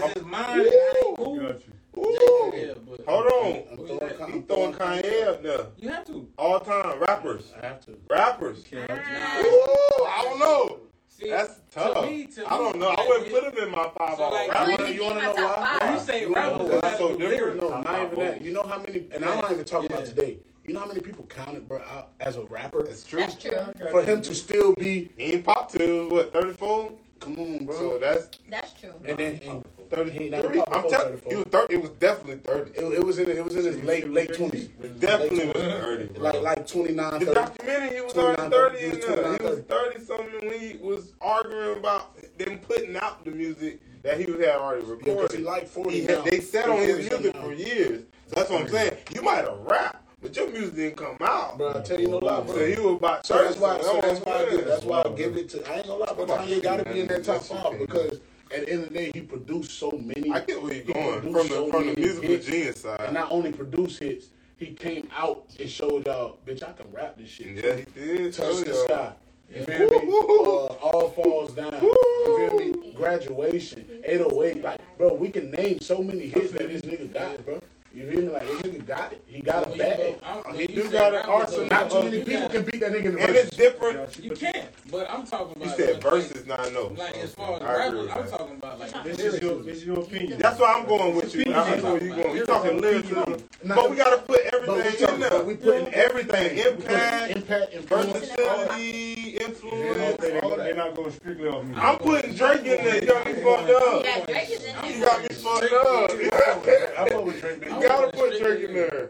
as his- mind, it ain't cool. got you. Woo. Yeah, but Hold on. I'm throwing, you got? He throwing Kanye up there. You have to. All time rappers. I have to. Rappers. Can't- Ooh, I don't know. See, That's to tough. me- to I don't me, know. I wouldn't put him in my five five So, like, I rappers. wanted to You wanna know why? five. You say You rapper, know but? I so do different. No, not even that. You know how many, and I'm not even talking about today. You know how many people counted, bro, out as a rapper? It's true. That's true. For him to still be, in pop till what thirty four. come on, bro. So that's That's true. and then and thirty He three. never I'm telling 34. you, was thirty. It was definitely thirty. it, it was in it was in his late late twenties. Definitely was thirty. Bro. Like like 29, The 30. documentary, he was already 29, 30 he was 29, He was 30 something when he was arguing about them putting out the music that he was had already Yeah, because recorded. he like 40 He had- now. they sat on his music now. for years. So that's what I'm saying. You might have rapped, but your music didn't come out. Bro, I tell you no lie, bro. So he was about So 30. that's why. So what that's why. I give, that's why I give it to. I ain't gonna lie, but Kanye got to be in that top five because at the end of the day, he produced so many. I get where you're going from so the from the musical hits, genius side. And not only produced hits, he came out and showed y'all, bitch, I can rap this shit. Yeah, he did. Touch the sky. You feel me? Uh, all falls down. You feel me? Graduation, 808. Like, bro, we can name so many hits that this nigga got, bro. You feel me? Like, this nigga got it. He got a it you bad. I'm- He do got an arsenal. Not too many people can beat that nigga in the And verses. it's different. You can't. but I'm talking about. You said like, verses, not no. Like as far as I agree rappers, with I'm that. talking about like This is your this is your opinion. That's why I'm going with you. I know where you going. We talking lyricism, but we gotta put But we everything in there. but we putting everything, We putting impact, impact, influence, all versatility, influence. they, all that. they're not going strictly off me. I'm putting Drake in there. You got me fucked up. Yeah, Drake is in You there. got me fucked up. I fuck with Drake, You gotta put Drake in there.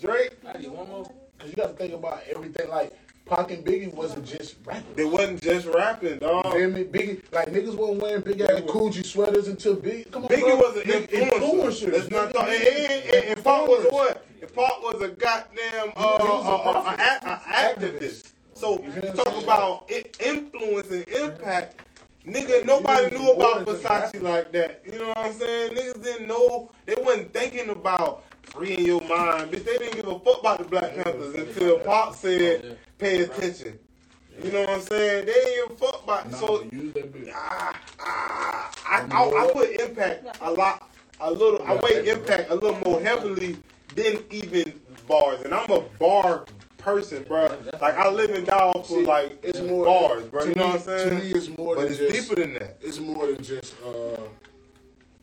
Drake, I need one more. Cause you gotta think about everything. Like Pac and Biggie wasn't just rapping. they wasn't just rapping, You dog. feel me? Biggie, like niggas wasn't wearing big ass Coogi sweaters until Biggie. Come on, Biggie bro. was an Nigga, influencer. Let's not talk. And, and, and, and Pac was a what? And Pac was a goddamn uh, He was a uh, uh, uh, prophet. a- a activist. So You feel talk about i- influence and impact. Nigga, nobody knew about Versace like that. You know what I'm saying? Niggas didn't know. They wasn't thinking about freeing your mind. Bitch, they didn't give a fuck about the Black Panthers until Pop said, pay attention. You know what I'm saying? They didn't give a fuck about Nah, So, use that ah, ah, I, I, I put impact a lot, a little, I weigh impact a little more heavily than even bars. And I'm a bar person, bro. Like, I live and die off of, like, it's more bars, bro. to You know what I'm saying? To me, it's more but than it's just. deeper than that. It's more than just. uh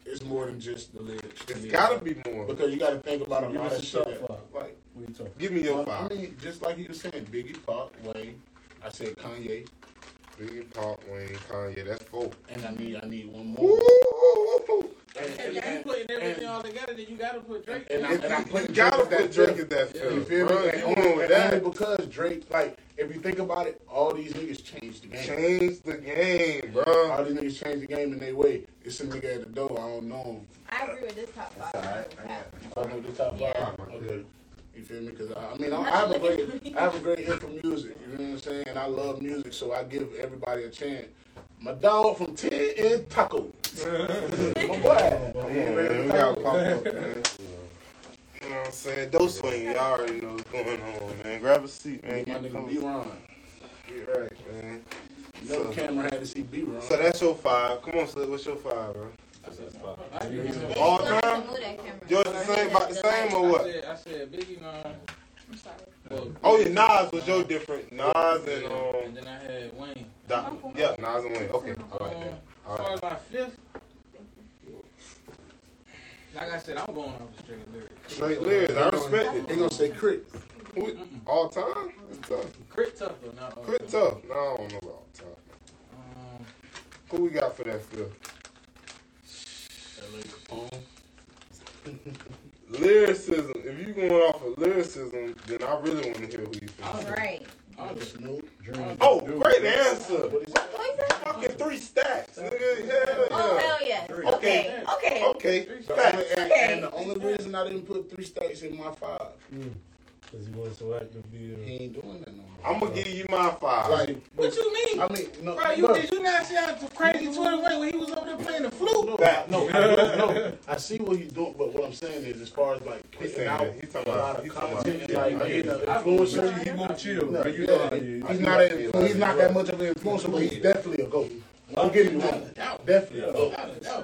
It's more than just the lyrics. to It's me, gotta bro. be more. because you gotta think about a lot of shit. five. Like, What you talking? Give me your I five. mean, just like you was saying, Biggie, Pac, Wayne. I said Kanye, Biggie, Pop, Wayne, Kanye. That's four. and I need I need one Ooh, more. ooh, ooh. And, If and, you and, putting everything all together, then you gotta put Drake. and I- and I'm You putting gotta Drake at put that Drake fifth. at that You You feel me? bro. And only, with and that? because Drake, like, if you think about it, all these niggas changed the game. Changed the game, bro. All these niggas changed the game in their way. It's a nigga at the door. I don't know him. I agree with this top five. Alright, Yeah. I know the top Yeah. five. Okay. You feel me? Because I, I mean, I, I have a great, I have a great ear for music. You know what I'm saying? And I love music, so I give everybody a chance. My dog from Ten and Taco, my boy. Come on, man. We gotta pop up, man. You know what I'm saying? Those swing, y'all already know what's going on, man. Grab a seat, man. My Get nigga comfortable. B Ron. Get right, man. You know the camera had to see B Ron. So that's your five. Come on, Slikk. What's your five, bro? I agree with you. All you gonna have time? to move that camera. Yours the same, about the same or I what? said, I said Biggie, nah. I'm sorry. Well, Oh, yeah, Nas was your different. Nas and, and um, then I had Wayne. Doc, yeah, Nas and Wayne. Okay, all right like Um, that. I as like far as my fifth, like I said, I'm going off the straight lyrics. Straight lyrics, I respect it. They it. gonna say crit. Who- All time? It's tough. Crit tough though, not Crit time. tough. No, I don't know about all time. Um, Who we got for that fifth? L.A. Capone. Lyricism. If you going off of lyricism, then I really want to hear who you think. All right. I feel. don't know. Right. I don't know. Snoop. Oh, great answer. What is What, what is that? Fucking three stacks, nigga. Hell Oh, yeah. hell yes. Okay. Okay. Okay. Okay, The only, and, Okay. and the only reason I didn't put three stacks in my five, mm. Because he wasn't so active. he ain't doing that no more. I'm gonna give you my five. like, What you mean? I mean, no, Bro, you no, did you not see how crazy Twitter went when he was over there playing the flute? no, Facts. no, I, no, I see what he's doing, but what I'm saying is, as far as like He's putting saying out. He's talking a about- lot of he's talking content about- and like yeah, I being get an it. influencer, he more chill. No, bro. You yeah, know, he's, he's not a, he's not that much of an influencer, but he's definitely a goat. Don't get me wrong, definitely a goat.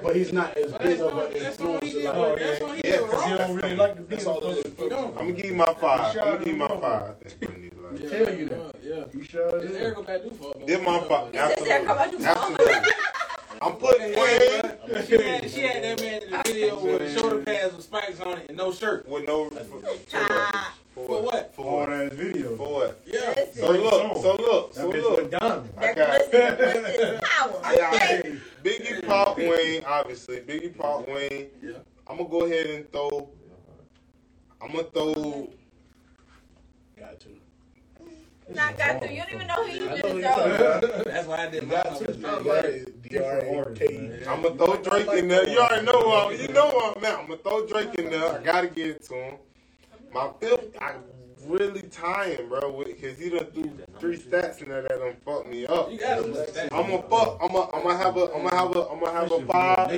But he's not as big of an that's all he influencer. Like, with- That's all he Yeah, cause He don't really like the beat. That's all it is. He don't. I'm gonna give you my five. I'm gonna give you my five. I think Brittany like. Yeah, tell you that. Yeah. You sure It's is. Erykah Badu fault. but my we know five. that. He Erykah Badu. Absolutely. I'm putting Wayne She had, she had that man in the video with shoulder pads with spikes on it and no shirt. with no. Ah. For what? For All what? that video. For what? Yeah. So look, so look, so That bitch look. went diamond. I That got glisten, glisten power. I got Okay? Biggie Pop Wayne, obviously. Biggie Pop Wayne. Yeah. I'm gonna go ahead and throw. I'm gonna throw. Got to. Not got to. You don't even know who you I know just throw. That's why I did You my got to. House. D-R-A-K-E. I'm gonna throw Drake in there. You already know who I'm, you know who I'm at. I'm gonna throw Drake in there. I gotta get it to him. My fifth, I really tying, bro, because he done threw three stacks in there that done fucked me up. You gotta. I'm gonna fuck. I'm gonna. I'm gonna have a. I'm gonna have a. I'm gonna have a five.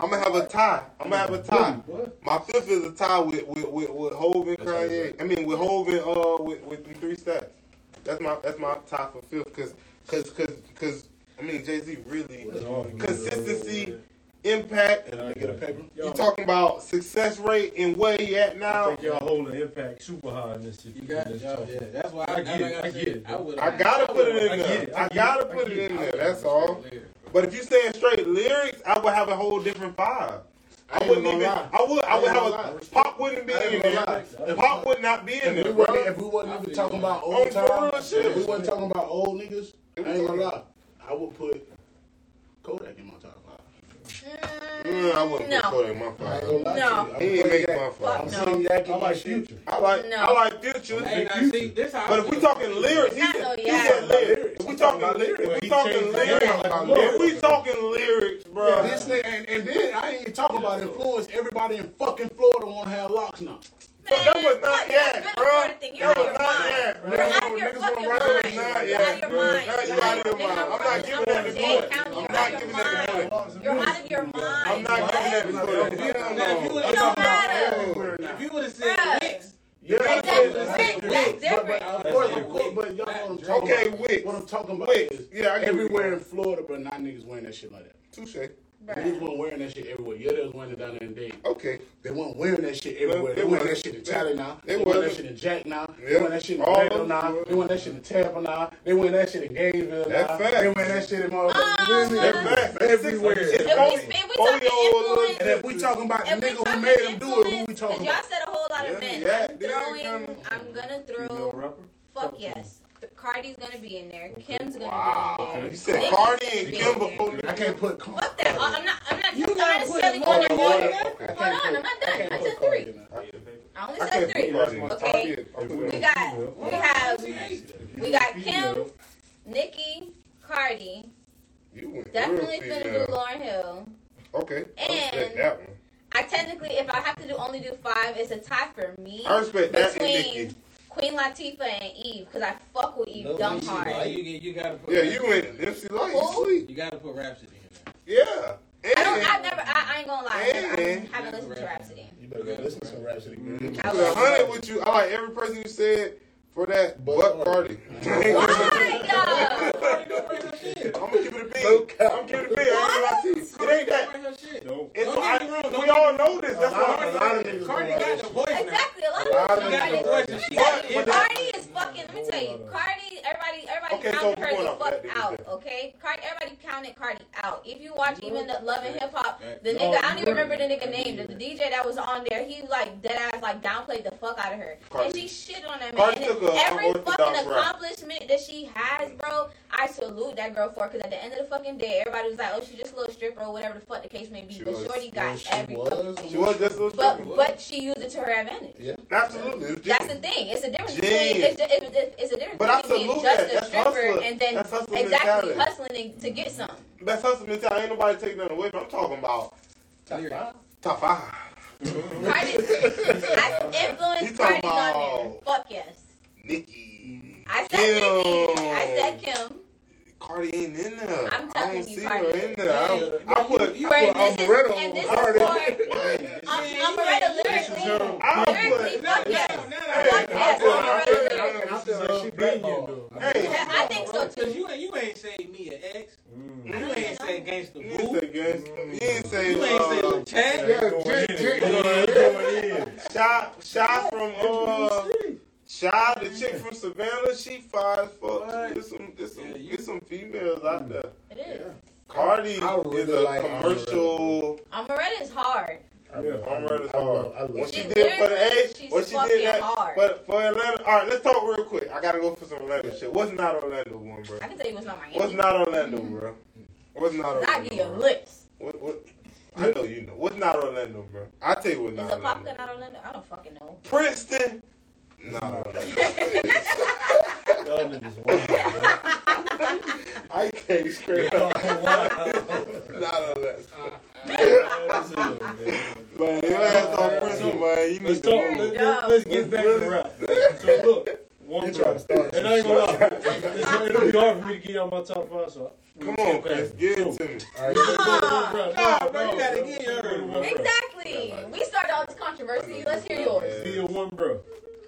I'm gonna have a tie. I'm gonna have a tie. My fifth is a tie with with with, with Hov and Kanye. I mean with Hov and uh with with three stacks. That's my that's my tie for fifth because because because because I mean Jay Z really consistency, impact. And I get a paper. You talking about success rate and where he at I now? think y'all holding impact super high in this shit. You got it. This Yeah, that's why I get it, I get it. I, would. I gotta put it in I there. it, I I gotta it, I put it in it. there. That's all. But if you saying straight lyrics, I would have a whole different vibe. I ain't wouldn't gonna even. lie. I would. I would have a lie. pop. Wouldn't be in there. Pop would not be in If there, we, bro. wasn't, if we wasn't even talking about old some real times, if we wasn't talking about old niggas, I ain't gonna lie. I would put Kodak in my top five. Mm, I wouldn't No. put Kodak in my five. gonna No. to you. He ain't make my five. I'm No. seeing Yak in I my like future. I like. No. I like Future. Hey, now see, this how But if we talking lyrics, he said, he said lyrics. If we talking lyrics, if we talking lyrics, if we talking lyrics, bro. This nigga, and, and then I ain't even talking about influence. Everybody in fucking Florida want to have locks now. So that was not yet, bro. You're out of your That was not mind. yet, bro. You're out of your Niggas fucking wanna mind. write it not You're out of your mind. Now you out of your mind. I'm not giving that to Dade Kodak. County, I'm not giving that to mind. Kodak. You're out of your mind. I'm not giving that to Kodak. Hell Now, if you It don't matter. if you would have said Bruh. Wicks, Yeah, Exactly. that's That's But, different. but, of course, of course, but y'all know what I'm talking Okay, about. Wicks. What I'm talking about Wicks. is Yeah, I get everywhere you. in Florida, but not niggas wearing that shit like that. Touche. Niggas Bruh. weren't wearing that shit everywhere. Yeah, they was wearing it down there in Dade. Okay. They weren't wearing that shit everywhere. They They wearing wasn't. that shit in Tally now. They They wearing that shit in Jack now. They Yeah. wearing that shit in All Orlando now. They wearing that shit in Tampa now. They wearing that shit in Gainesville That's now. fact. They wearing that shit in motherfucking ah! That's fact. Everywhere. It's If we, if we talking influence, And if we talking about the nigga who made them do it, who we talking cause y'all said a whole lot of men. yeah, I'm throwing, I'm gonna throw, fuck yes. Cardi's gonna be in there. Kim's gonna Wow. be in there. You said Nicki's Cardi and Kim in there. before I can't put. Con- Fuck that. I- I'm not. I'm not. You I'm not gotta necessarily put going to order. Hold on, I'm not done. I said three. I only said three. put Cardi in. Okay. We got. We have. We got Kim, Nicki, Cardi. You Definitely real gonna do. Lauryn Hill. Okay. And- that one. I technically, if I have to do only do five, it's a tie for me I respect that and between Nicki. Queen Latifah and Eve because I fuck with Eve No, dumb you- hard. You, you gotta put. Yeah, you went MC Lyte. You Who? sleep. You gotta put Rapsody in there. Yeah. I don't. I've never. I, I ain't gonna lie. I, And- I haven't listened to Rapsody. In. You better go listen to some Rapsody. girl. Mm-hmm. I put will. a hundred with you. I like every person you said for that, but But Cardi. Why, y'all? I'm gonna keep it a beat. No cap. I'm keeping it a beat. I ain't gonna lie to you. It ain't that. Her shit. Nope. It's Don't get me wrong, don't we all know this. That's A lot- why a I'm lot of saying. niggas Cardi got the voice now. Exactly. A lot of of people got got the voice and she got it. Cardi is fucking. Let me tell you, Cardi. Everybody, everybody Okay, so counted her we're going the off fuck that, out. Okay, Cardi. Everybody counted Cardi out. If you watch even the Love and Hip Hop, the No, nigga I don't even remember the nigga name. The, the DJ that was on there, he like dead ass like downplayed the fuck out of her, Cardi. and she shit on that man. Cardi And took a every unorthodox fucking route. accomplishment that she has, bro, I salute that girl for. Because at the end of the fucking day, everybody was like, "Oh, she's just a little stripper or whatever the fuck the case may be." She but was. Shorty got She every. was. She was just a little But stripper. but she used it to her advantage. Yeah. Absolutely. It's That's the thing. It's a difference between it's, a- it's, it's a difference But I between being just that. a That's stripper hustler. and then That's hustler exactly mentality. hustling to get some. That's hustle mentality. Ain't nobody taking nothing away from I'm talking about Top five. top five. Cardi, I He influenced Cardi on there. Fuck yes. Nicki. I said Nicki. Kim. I said Kim. Cardi ain't in there. I'm I telling don't you, see Cardi. her in there. I, don't, I put. You- For I put this is, Omeretta and this on is Cardi. for Omeretta lyrically. I Lyrically, put. fuck yes. Hey, Fuck yes. I Omeretta put- lyrically. I feel like she blackballed. Hey, I think so Cause too. you ain't you ain't say me an ex. Mm. You ain't say gangsta you ain't boo. say gangsta. You ain't say. You ain't say uh, Lil Chad. Yeah, Going Jig- in. Jig- Going in. Shy, Shy from uh, Shy, the chick from Savannah, she fine as fuck. What? There's some, there's some, Yeah, you- there's some females out mm. there. It is. Cardi I really is a like commercial. Omeretta is hard. Yeah. Armored is I love- hard. I love What she She did for the literally- age, what she did that, hard. but for Atlanta. All right, let's talk real quick. I gotta go for some Orlando shit. What's not Orlando one, bro? I can tell you what's not Miami. What's not Orlando, bro? What's not I Orlando? give you a bro? What, what? I know you know. What's not Orlando, bro? I tell you what's not. Is not a Popka Orlando. not Orlando? I don't fucking know. Princeton. Not Orlando. Y'all niggas wild, I can't straight bro. up. Y'all wild. Not Orlando. Wild as hell, man. Man, your ass on Princeton, man. You Let's need to move. Let, let, let's get back to rap. So look, one They bro. trying to start And I ain't gonna lie, it's, it'll be hard for me to get out my top five. So Come on, Chris. Give it to me. All right, Ah, Nah, bro, you gotta get yours. Exactly. We started all this controversy. Let's hear yours. Be a one, bro.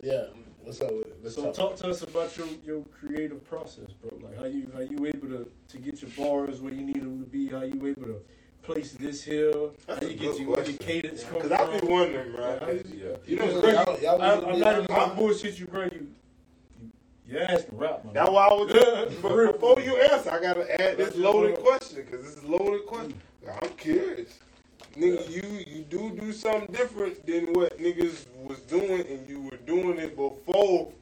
Yeah. What's up with it? Let's So talk. talk to us about your, your creative process, bro. Like how you how you able to, to get your bars where you need them to be. How you able to place this here. That's how you good get your, question. cadence come Cause I be from. wondering, bro. Yeah, 'cause yeah. You know, Bro, Y'all- y'all I, I'm not even honest. gonna bullshit you, bro. You, you you're asking rap, man. That's why I was. but before you answer, I gotta add this loaded question because this is loaded question. I'm curious, nigga. You you do do something different than what niggas was doing, and you were doing it before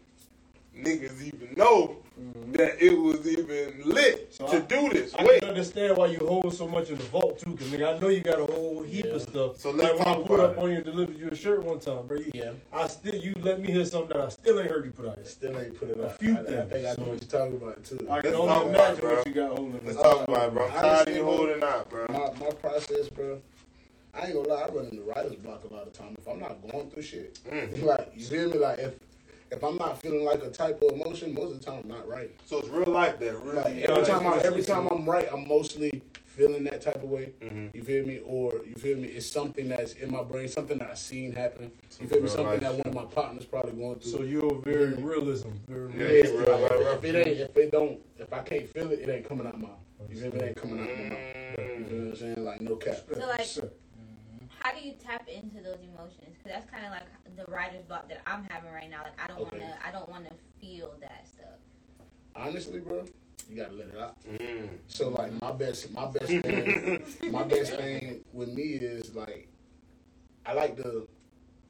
niggas even know mm-hmm. that it was even lit So to I- do this. I Wait, can understand why you hold so much in the vault too, cause nigga, I know you got a whole heap of stuff. So let's like when I talk pulled about up it. on you and delivered you a shirt one time, bro. You, Yeah. I still you let me hear something that I still ain't heard you put out yet. Still ain't put it A few I, I think I things. know what you're talking about too. I can only imagine what you got holding. let's talk about it, bro. I'm tired of Honestly, you holding out, bro. my my process, bro. I ain't gonna lie, I run in the writer's block a lot of time. If I'm not going through shit, Mm. like you feel me, like if if I'm not feeling like a type of emotion, most of the time I'm not right. So it's real life that really. Like every time I every time I'm right, I'm mostly feeling that type of way. Mhm. You feel me? Or you feel me? It's something that's in my brain, something that I seen happen. You feel me? Something life that one of my partners probably going through. So you're very realism, very Yeah, Yeah, realism. real like, life, if, if it ain't, if it don't, if I can't feel it, it ain't coming out my. You feel me? It ain't coming out my mouth. You feel what I'm saying? Like no cap. So, like- Sure. How do you tap into those emotions? Because that's kind of like the writer's block that I'm having right now. Like I don't Okay. wanna, I don't wanna feel that stuff. Honestly, bro, you gotta let it out. Mm. So like my best, my best thing, my best thing with me is like, I like to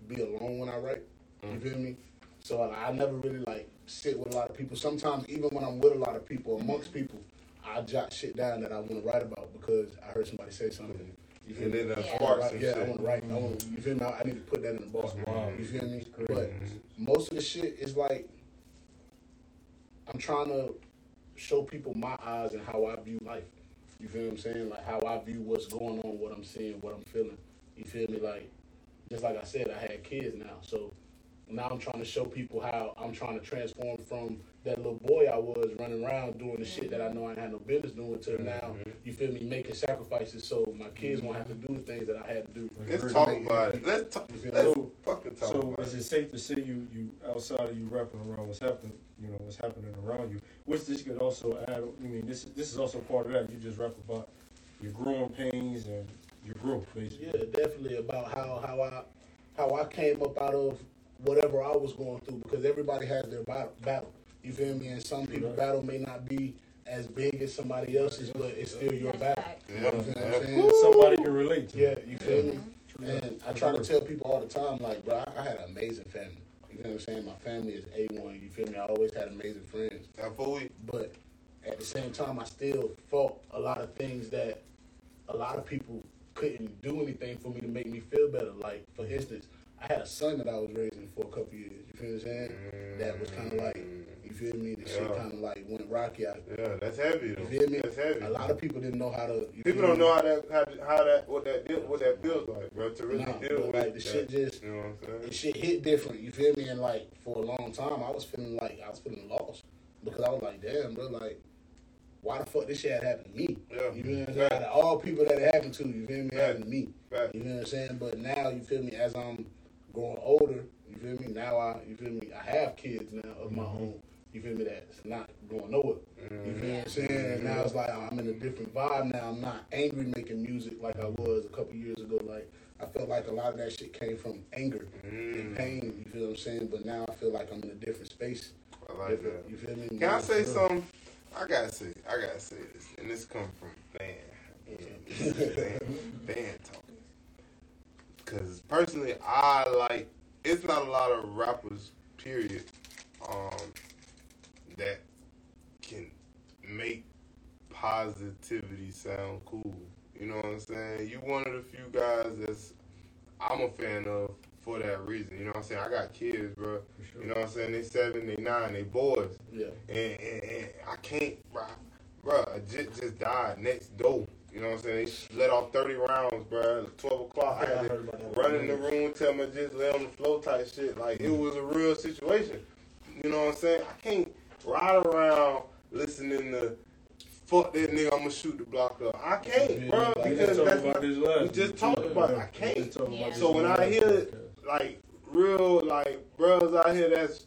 be alone when I write. You feel me? So like, I never really like sit with a lot of people. Sometimes even when I'm with a lot of people, amongst people, I jot shit down that I want to write about because I heard somebody say something. You feel And me? then that Yeah. sparks Right, some yeah, I shit. want to write. I want. You feel me? I need to put that in the box. Wow. You feel me? But most of the shit is like I'm trying to show people my eyes and how I view life. You feel what I'm saying? Like how I view what's going on, what I'm seeing, what I'm feeling. You feel me? Like just like I said, I had kids now, so now I'm trying to show people how I'm trying to transform from that little boy I was running around doing the shit that I know I had no business doing to mm-hmm. now. You feel me? Making sacrifices so my kids won't have to do the things that I had to do. Let's talk about it. Let's talk. You feel Let's me? fucking talk So about is it. it safe to say you you outside of you rapping around what's happening, you know, what's happening around you? Which this could also add. I mean, this this is also part of that. You just rap about your growing pains and your growth, basically. Yeah, definitely about how how I how I came up out of whatever I was going through because everybody has their battle. battle you feel me? And some people's Right. battle may not be as big as somebody else's, but it's still your battle. Yeah, You know what I'm saying? Somebody can relate to. Yeah, you feel me? True. And I try to tell people all the time, like, bro, I, I had an amazing family. You feel what I'm saying? My family is A1. You feel me? I always had amazing friends. That fool we- But at the same time, I still fought a lot of things that a lot of people couldn't do anything for me to make me feel better. Like, for instance, I had a son that I was raising for a couple years. You feel what I'm saying? That was kind of mm. like, you feel me? The shit kind of like went rocky out. Yeah, that's heavy though. You feel me? That's heavy. A lot of people didn't know how to. you People don't know how that how, how that what that deal, what that feels like, bro. To really Nah, deal with like the that. shit just You know what I'm saying? the shit hit different. You feel me? And like for a long time, I was feeling like I was feeling lost because I was like, damn, bro, like why the fuck this shit had happened to me? Yeah. You feel what I'm saying? Out of all people that it happened to, you feel me? It happened to me. Fact. You feel what I'm saying? But now you feel me? As I'm growing older, you feel me? Now I, you feel me? I have kids now of my mm-hmm. own. You feel me? That's not going nowhere. You feel what I'm mm-hmm. saying? And now mm-hmm. it's like I'm in a different vibe now. I'm not angry making music like I was a couple years ago. Like I felt like a lot of that shit came from anger and pain. You feel what I'm saying? But now I feel like I'm in a different space. I like Different- that. You feel me? Can I say something? I gotta say, I gotta say this, and this come from man. band, band talking. Cause personally, I like. It's not a lot of rappers, period, um, that can make positivity sound cool. You know what I'm saying? You one of the few guys that's I'm a fan of for that reason. You know what I'm saying? I got kids, bro. Sure. You know what I'm saying? They seven, they nine, they boys, Yeah. and, and, and I can't, bro. Bro, a jit just died next door. You know what I'm saying? They let off 30 rounds, bro. 12 o'clock, I had to heard about that. run in the room, tell my just lay on the floor type shit. Like it was a real situation. You know what I'm saying? I can't ride around listening to fuck that nigga. I'm gonna shoot the block up. I can't, bro, because just talked that's about not this last we just talked about it. I can't. we just talked about Yeah. So when I hear like real like bros out here that's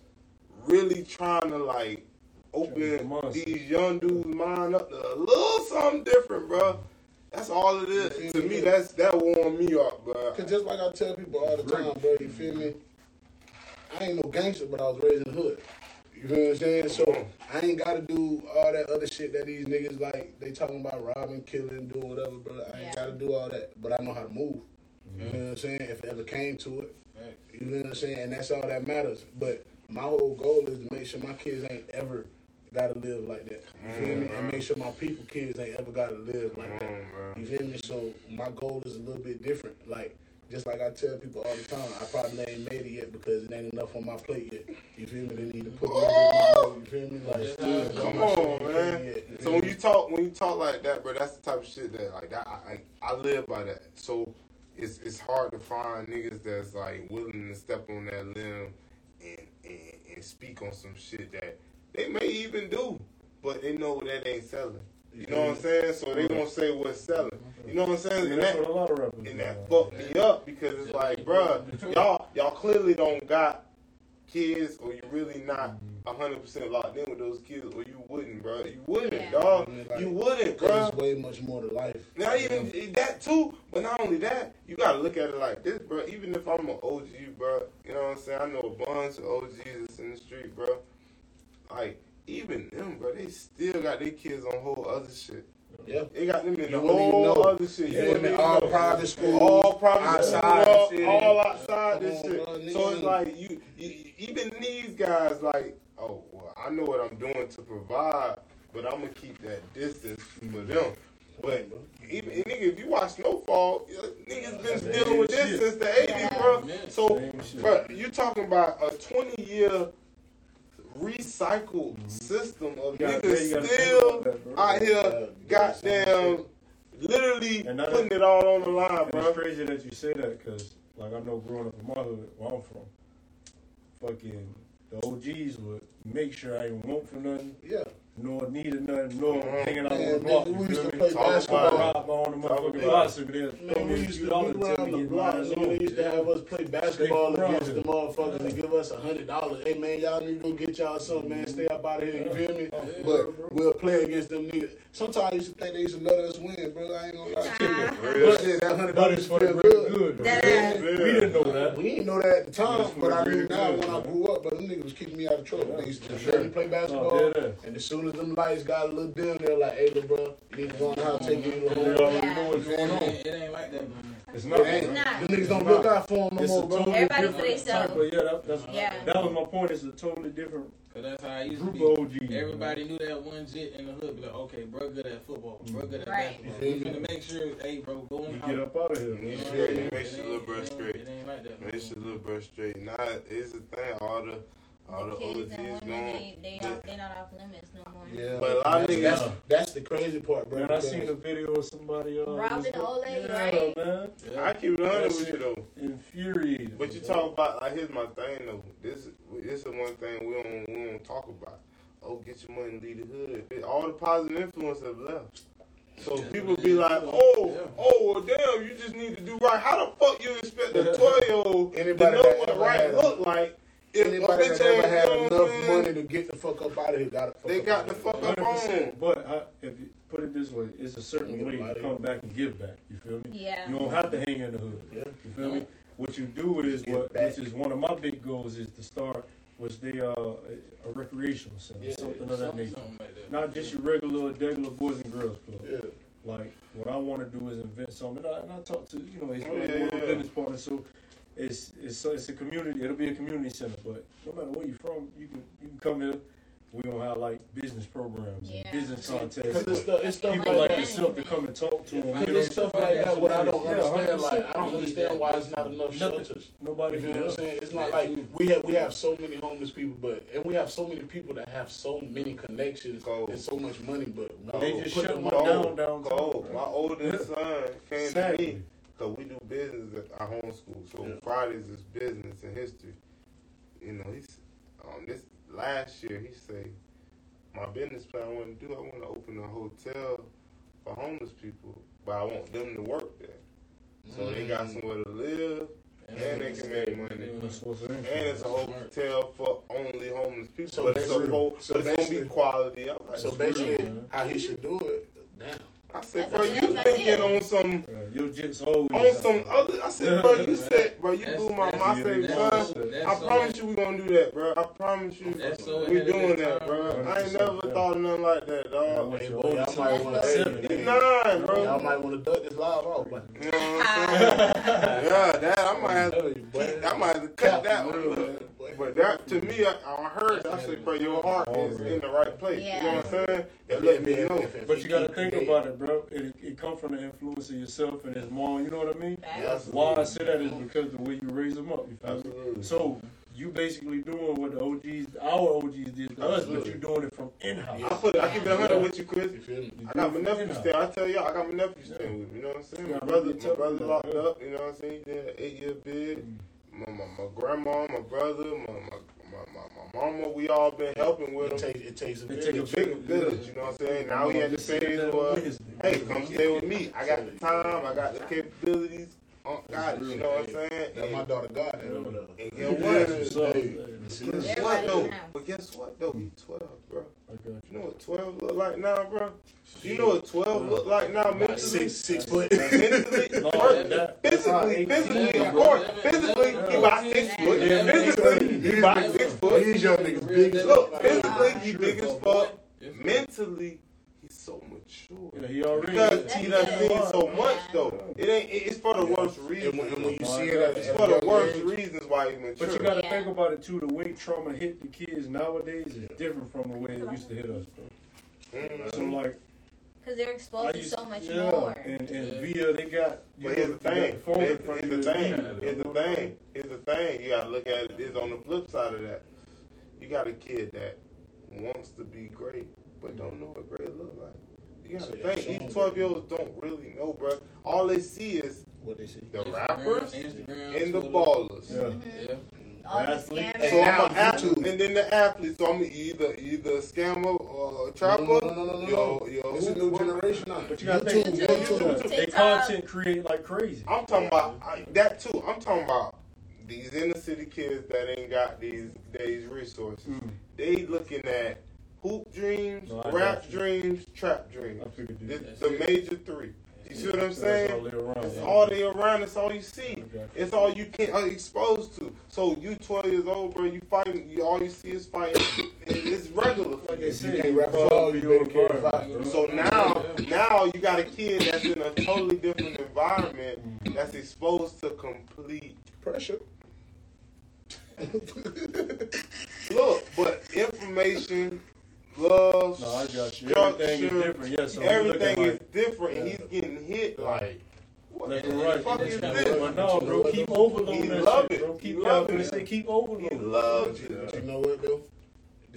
really trying to like open these young dudes' mind up to a little something different, bro. That's all it is. To me, that's that warm me up, bro. Cause just like I tell people all the time, bro, you feel me? I ain't no gangster, but I was raised in the hood. You feel what I'm saying? So I ain't gotta do all that other shit that these niggas like. They talking about robbing, killing, doing whatever, bro. I ain't Yeah. gotta do all that, but I know how to move. You mm-hmm. know what I'm saying? If it ever came to it, you know what I'm saying? And that's all that matters. But my whole goal is to make sure my kids ain't ever gotta live like that. You feel me? And make sure my people kids ain't ever gotta live like that. Come on, bro. You feel me? So my goal is a little bit different. Like just like I tell people all the time, I probably ain't made it yet because it ain't enough on my plate yet. You feel me? They need to put a little bit more. You feel me? Like still, Come on, man. yet. So when you talk when you talk like that, bro, that's the type of shit that like that I I, I live by that. So it's it's hard to find niggas that's like willing to step on that limb and and, and speak on some shit that they may even do, but they know that ain't selling. You know what I'm saying? So they gonna say what's selling. You know what I'm saying? And that's that, what a lot of and that fucked me up because it's like, bruh, y'all y'all clearly don't got kids or you really not hundred percent locked in with those kids or you wouldn't, bruh. You wouldn't, Yeah. dog. Like, You wouldn't, bruh. it's way much more to life. Not even that too, but not only that, you gotta look at it like this, bro. Even if I'm an OG, bro, you know what I'm saying? I know a bunch of OGs that's in the street, bro. Like even them, bro, they still got their kids on whole other shit. Yeah. They got them in the You wouldn't even whole know. other shit. You You feel wouldn't me? even All know. private schools, all private outside school, all outside this shit. So it's like you, you, even these guys, like, oh, well, I know what I'm doing to provide, but I'm gonna keep that distance for them. But even nigga, if you watch Snowfall, niggas been dealing with this shit. since the '80s, bro. So, bro, you talking about a 20 year recycled mm-hmm. system of You gotta- niggas still about that, bro. out here, Yeah, goddamn, literally that- putting it all on the line, bro. it's crazy that you say that because, like, I know growing up in my hood, where I'm from, fucking the OGs would make sure I ain't want for nothing, Yeah. Nor needed nothing, nor Mhm. hanging out on the block. we used to play basketball. on the motherfucking then Man, we used to be around the block. they used to have us play basketball against the motherfuckers and give us a hundred dollars. Hey man, y'all need to go get y'all something, man. Stay up out of here. You feel me? But we'll play against them niggas. Sometimes I used to think they used to let us win, bro. I ain't gonna lie to you. Real But shit, that hundred But dollars it's feel for the good. great good. though. That We didn't know that. We didn't know that at the time, It's but the I knew greater now good, when I bro. grew up. But them niggas was keeping me out of trouble. They used to For let me play No, basketball, oh, dead ass. and as soon as them lights got a little dim, they're like, "Hey, little bro, you need to go on how to take you to They home." already know what's going It on. ain't, it ain't like that no more. It's It not. ain't. bro. Nah. Them niggas don't look out for them no It's a more, bro. totally Everybody different for themselves. type of- Yeah, that, that's, Yeah. that was my point. It's a totally different Cause that's how I used group to of be. OGs. Everybody knew that one jit in the hood. Be like, okay, bro, good at football. Bro, good at Right. basketball. You finna make sure, hey, bro, go in You the get up out of here. You man. know Yeah, what I'm it makes your It little ain't- breath it ain't- straight. It ain't like that. Man, it's a little brush straight. Nah, it's the thing. All the all the, The kids OGs and women, gone. they, they, not, they not off limits no more. Yeah, But a lot of that's, niggas- that's, that's the crazy part, bro. Man, I seen a video of somebody uh, Robbing was- old lady, yeah, right? man, I keep it hundred That's with you though. infuriated. But you talk about like here's my thing though. This this is the one thing we don't we don't talk about. Oh, get your money and leave the hood. All the positive influence have left. So people be like, oh, oh, well, damn, you just need to do right. How the fuck you expect a twelve year old to Anybody know that what right look like? If Anybody that ever had you know enough saying? money to get the fuck up out of here got the fuck They up got the fuck up Hundred on. percent. But I, if you put it this way, it's a certain Get way outta to here. come back and give back. You feel me? Yeah. You don't have to hang in the hood. Yeah. You feel me? What you do is Give what, back. which is one of my big goals, is to start was they uh, a recreational center, Yeah, something of that Something, nature. something like that. Not just your regular, regular boys and girls club. Yeah. Like what I want to do is invent something. And I, and I talk to you know his Oh, yeah, one of my yeah. business partners. So it's it's so it's a community. It'll be a community center. But no matter where you're from, you can you can come here. We gonna have like business programs, Yeah. and business Because contests. it's stuff, it's stuff People like like yourself to come and talk to them. Because it's stuff like that what I don't Yeah, understand. Like 100%. I don't understand why it's not enough Nothing. shelters. Nobody You know what I'm saying? It's not like we have we have so many homeless people, but and we have so many people that have so many connections Go. and so much money, but we They just put shut them one on. down Go, go. My oldest son came to Exactly. me because we do business at our homeschool. So Yeah. Fridays is business and history. You know, he's um this last year he say my business plan I want to do I want to open a hotel for homeless people, but I want them to work there. So they got somewhere to live and they can make money. That's. And it's a hotel for only homeless people, So but it's, basically- supposed, so it's gonna be quality. I'm like, So basically, how he should do it. Damn. I said, bro, you good thinking on some Uh, your jits always on some other. I said, bro, you said, bro, you That's- blew my that's- my favorite that's- son. that's I so- promise you, we gonna do that, bro. I promise you, so we ahead doing that, time, bro. bro. I ain't never thought of nothing like that, Yeah, dog. what's Hey, boy, y'all oldest might want to Seven, nine, bro. Y'all might want to duck this live off. But You know what I'm saying? yeah, that I might have to. Boy. I might have to cut that one. But that to me, I, I heard. I said, bro, your heart is in the right place. You know what I'm saying? It let me know. But you gotta think about it, bro. It it comes from the influence of yourself and his mom. You know what I mean? Facts. Why I say that is because the way you raise them up. You feel me? So you basically doing what the OGs, our OGs did to us, but you doing it from in house. I put. I keep it hundred with you, Chris. You? I got my nephew staying. I tell y'all, I got my nephew staying with me. You know what I'm saying? My brother, my brother locked up. You know what I'm saying? He did an eight year bid. Mm. My, my, my grandma, my brother, my, my, my, my, my mama, we all been helping with It him. takes, it takes a It village. take Big village, you know what I'm saying? Now he the phase where, hey, come stay with me. I got the time, I got the capabilities. Oh, got it, you know what I'm saying? That my daughter got that over there. and guess what? What's up? Hey, Guess what though? in the house. But guess what though? He 12, bro. You. You know what 12 look like now, bro? You know what 12 look like now mentally? Six, six foot. Mentally, oh, No, first, that- physically, physically, of course. Physically, he about six foot. Physically, he about six foot. These young niggas big Look, fuck. physically, he big as fuck. Mentally, he's so mature. Yeah, he already. Because he done That's seen so much though. It ain't. It's for the worst And when, reasons. and when you see it It's for the worst age, reasons why he's But you mature. gotta Yeah. think about it too. The way trauma hit the kids nowadays is different from the way it used to hit us, bro. Mm-hmm. So like, Because they're exposed to so much yeah, more. and and via they got. you But here's the they got thing. phone in Here's, front here's of the thing. Here's the thing. Here's the thing. You gotta look at it. it. Is on the flip side of that. You got a kid that wants to be great, but don't know what great look like. You gotta yeah, think. show 'em These twelve year olds don't really know, bro. All they see is what they see. the rappers Instagram, and the ballers. Yeah. Yeah. All the scammers. So I'm now an athlete, YouTube. and then the athlete. So I'm either either a scammer or a trapper. No, no, no, no, no, Yo, no. yo, It's a new generation now. But you gotta YouTube, think. YouTube, YouTube, they content create like crazy. I'm talking about I, that too. I'm talking about these inner city kids that ain't got these these resources. Mm. They looking at hoop dreams, No, rap dreams, trap dreams. I figured The, the major three. You see what I'm That's all saying? around. It's yeah. all they around. It's all you see. Okay. It's all you can are uh, exposed to. So you 12 years old, bro. You fighting. You all you see is fighting. it's regular Like they say, You rap all, you your better carry environment, five. So now, now you got a kid that's in a totally different environment that's exposed to complete Pressure. look, but information, love, No, I got you. structure, Everything is different. Yes, so we everything is like- different, and he's getting hit like, what Left the and right. fuck is this? no, bro, keep overloading He that love shit, it. bro. He Keep love loving it. it. Say keep He overloading. loves you, it. but you know what though?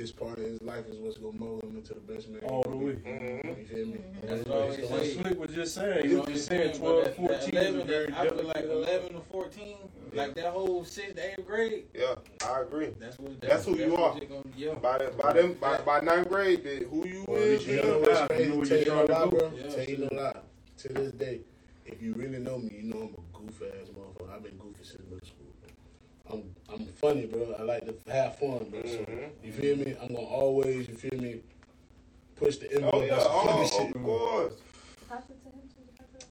This part of his life is what's gonna mold him into the best man. All the way. Mhm. You feel me? That's what I always It's Like. Slikk was just saying, he You know was what just I'm saying saying? 12, But that- 14 that is 11, very I feel like 11 to 14, like that whole sixth to eighth grade. Yeah, I agree. That's what. That's who you are. what you're gonna- yeah. By the, by them by, by ninth grade, the- who you Well, is, you you know know, what's You crazy? know what Tell you're you no trying lie, to do. bro. Yeah. Tell you no lie. To this day, if you really know me, you know I'm a goof ass motherfucker. I've been goofy since middle school. I'm I'm funny, bro. I like to have fun, bro. So Mhm. you feel me? I'm gonna always, you feel me, push the envelope. Oh yeah, on some funny oh, shit. of course.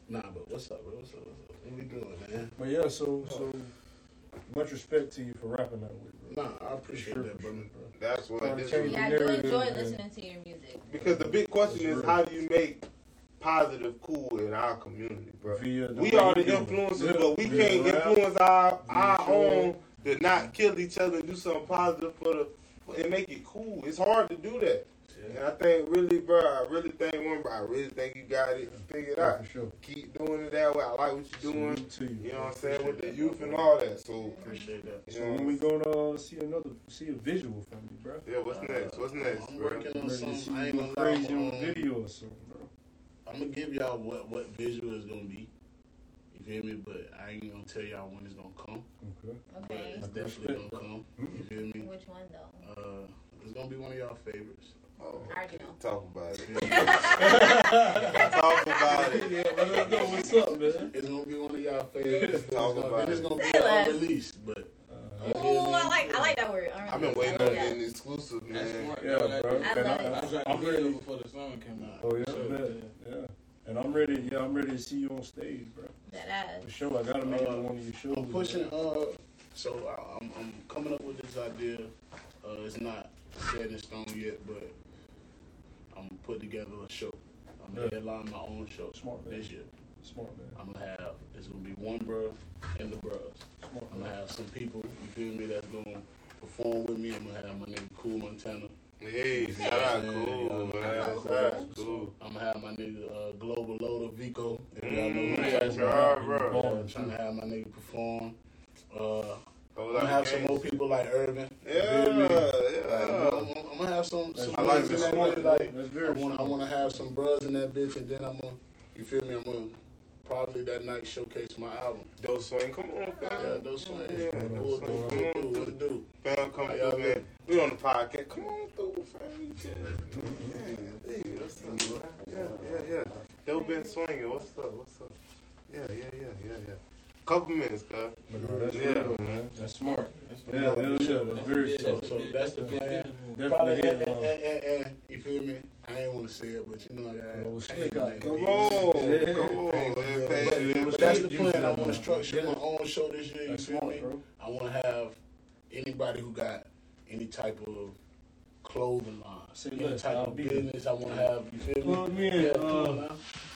Nah, but what's up, bro? What's up? What's up? What we doing, man? But yeah, so so much respect to you for rapping that way, bro. Nah, I appreciate Sure, that, for sure, bro. That's what Trying this to is. Yeah, I do enjoy listening to your music. Because the big question is, how do you make positive, cool in our community, bro. We are the you do it. influencers, Yeah, but we via can't rap, influence our our show. own to not kill each other and do something positive for the and make it cool. It's hard to do that. And I think really, bro, I really think one, bro, I really think you got it figured Yeah, out. for sure. Keep doing it that way. I like what you're doing. Salute to you. You know what I'm saying with the youth and all that. So, Appreciate that. you So know, when we gonna uh, see another, see a visual from you, bro? yeah. What's next? What's next, I'm bro? working on ready something. I ain't gonna crazy on um, video or something, bro. I'm gonna give y'all what what visual is gonna be. You feel me? But I ain't gonna tell y'all when it's gonna come. Okay. But Okay. it's definitely gonna come. You feel me? Which one though? Uh, it's gonna be one of y'all favorites. Oh, I already know. talk about it. You feel me? talk about it. Yeah, let us know what's up, man. It's gonna be one of y'all favorites. It's Talk gonna, about it's it. It's gonna be Say less. unreleased, but you Ooh. I like I like that word. I've been waiting on an exclusive, That's man. smart. yeah, bro. I And love I it. dropped I'm the video ready. before the song came out. Oh yeah, So, man. yeah. And I'm ready. Yeah, I'm ready to see you on stage, bro. That ass. For sure, I gotta make it Uh, to one of your shows. I'm pushing. Uh, so I- I'm I'm coming up with this idea. Uh, it's not set in stone yet, but I'm put together a show. I'm gonna Yeah. headline my own show Smart man. this year. Smart man. I'm gonna have it's gonna be one bro and the bros. Smart I'm gonna man. have some people, you feel me, that's gonna perform with me. I'm gonna have my nigga Cool Montana. Hey, shout out, cool, man. Shout out, cool. I'm gonna have my nigga uh, Global Loader Vico. If y'all know who Mm, I'm that's talking about. right, bro. I'm trying to have my nigga perform. Uh, I'm gonna have some more people like Irvin. You Yeah. Like, yeah. I'm, I'm gonna have some. some I like brothers the in that Like, I very want to have some bros in that bitch, and then I'm gonna. You feel me? I'm gonna probably that night showcase my album. Dope swing, come on, Yeah, fam. those. Yeah, What it do? those What it do? What it do? Fam, come through, man. been? We on the podcast. Come on through, fam. Yeah, what's up, bro? Yeah, yeah, yeah. Been swinging. What's up? What's up? Yeah, yeah, yeah, yeah, yeah. Couple minutes, cuz. No, that's Yeah. real, man. That's smart. That's Yeah, hell yeah, that's very big. smart. So that's the plan. Definitely Probably, hit and, it and, and, and, you feel me? I ain't want to say it, but you know, I, Oh, I, slick I Come on, Yeah. come on. man. But, Hey, but that's the plan. I want to structure Yeah. my own show this year. You That's feel smart, me? bro. I want to have anybody who got any type of clothing line, Say any less, type I'll of be business. I want to have. You feel me? Plug me in, Yeah, uh.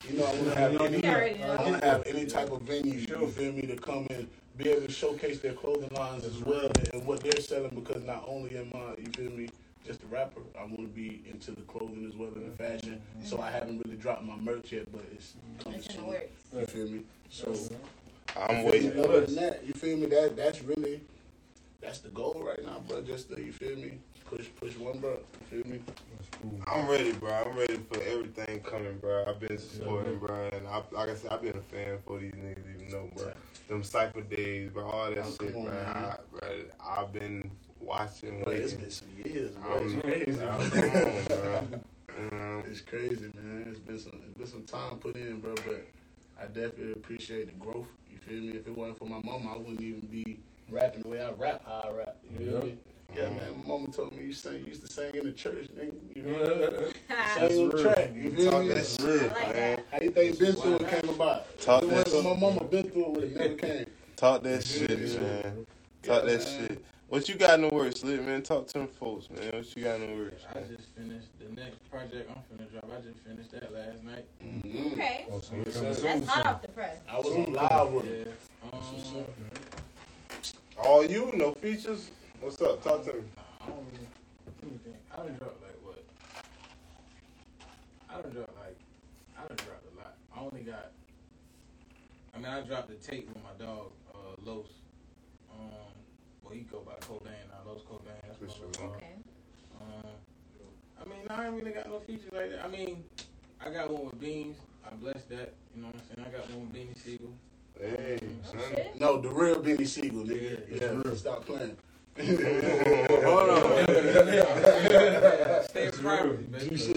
You know, I want to have any. You already. I want to have any type of venue. Sure. You feel me? To come and be able to showcase their clothing lines as well and what they're selling. Because not only am I, you feel me, just a rapper. I want to be into the clothing as well and the fashion. So I haven't really dropped my merch yet, but it's coming It's in the soon. works. You feel me? So I'm you feel me? waiting. Other than that, you feel me? That that's really that's the goal right now, bro. Just to, you feel me? Push push one, bro. You feel me? That's cool. I'm ready, bro. I'm ready for everything coming, bro. I've been supporting, bro, and I, like I said, I've been a fan for these niggas, even know, bro. Them cipher days, bro, all that Oh, shit, come bro. man. I, bro. I've been watching, Bro, it's waiting. been some years, bro. I'm- It's crazy. Come on, bro. Um, It's crazy, man. It's been some it's been some time put in, bro. But I definitely appreciate the growth. You feel me? If it wasn't for my mama, I wouldn't even be rapping the way I rap. How I rap. You feel Yeah. me? Yeah, man. My mama told me you sing, you used to sing in the church, nigga. You know, me? That's Sing on real. track. You feel talk me? that shit, I like man. How you think been through it came about? Talk If it that shit. my mama been through it, would have never came. Talk that shit, shit, man. man. Talk that shit. What you got in the works, Lit, man? Talk to them folks, man. What you got in the works? I just finished the next project I'm finna drop. I just finished that last night. Mhm. Okay. Oh, so Yes, it's That's soon, hot off the press. I was on live with it. That's Um. All you, no features. What's up? Talk to me. I don't really let me think. I done dropped like what? I done dropped like I done dropped a lot. I only got I mean I dropped the tape with my dog, uh Los. Um well he go by Cobain now, Los Cobain, that's For my sure. little dog. Okay. Um I mean I ain't really got no features like that. I mean, I got one with Beans. I blessed that, you know what I'm saying? I got one with Beanie Sigel. Hey, Oh, son. No, the real Benny Siegel, nigga. Yeah, Yeah, stop playing. Hold on. Stay private, baby.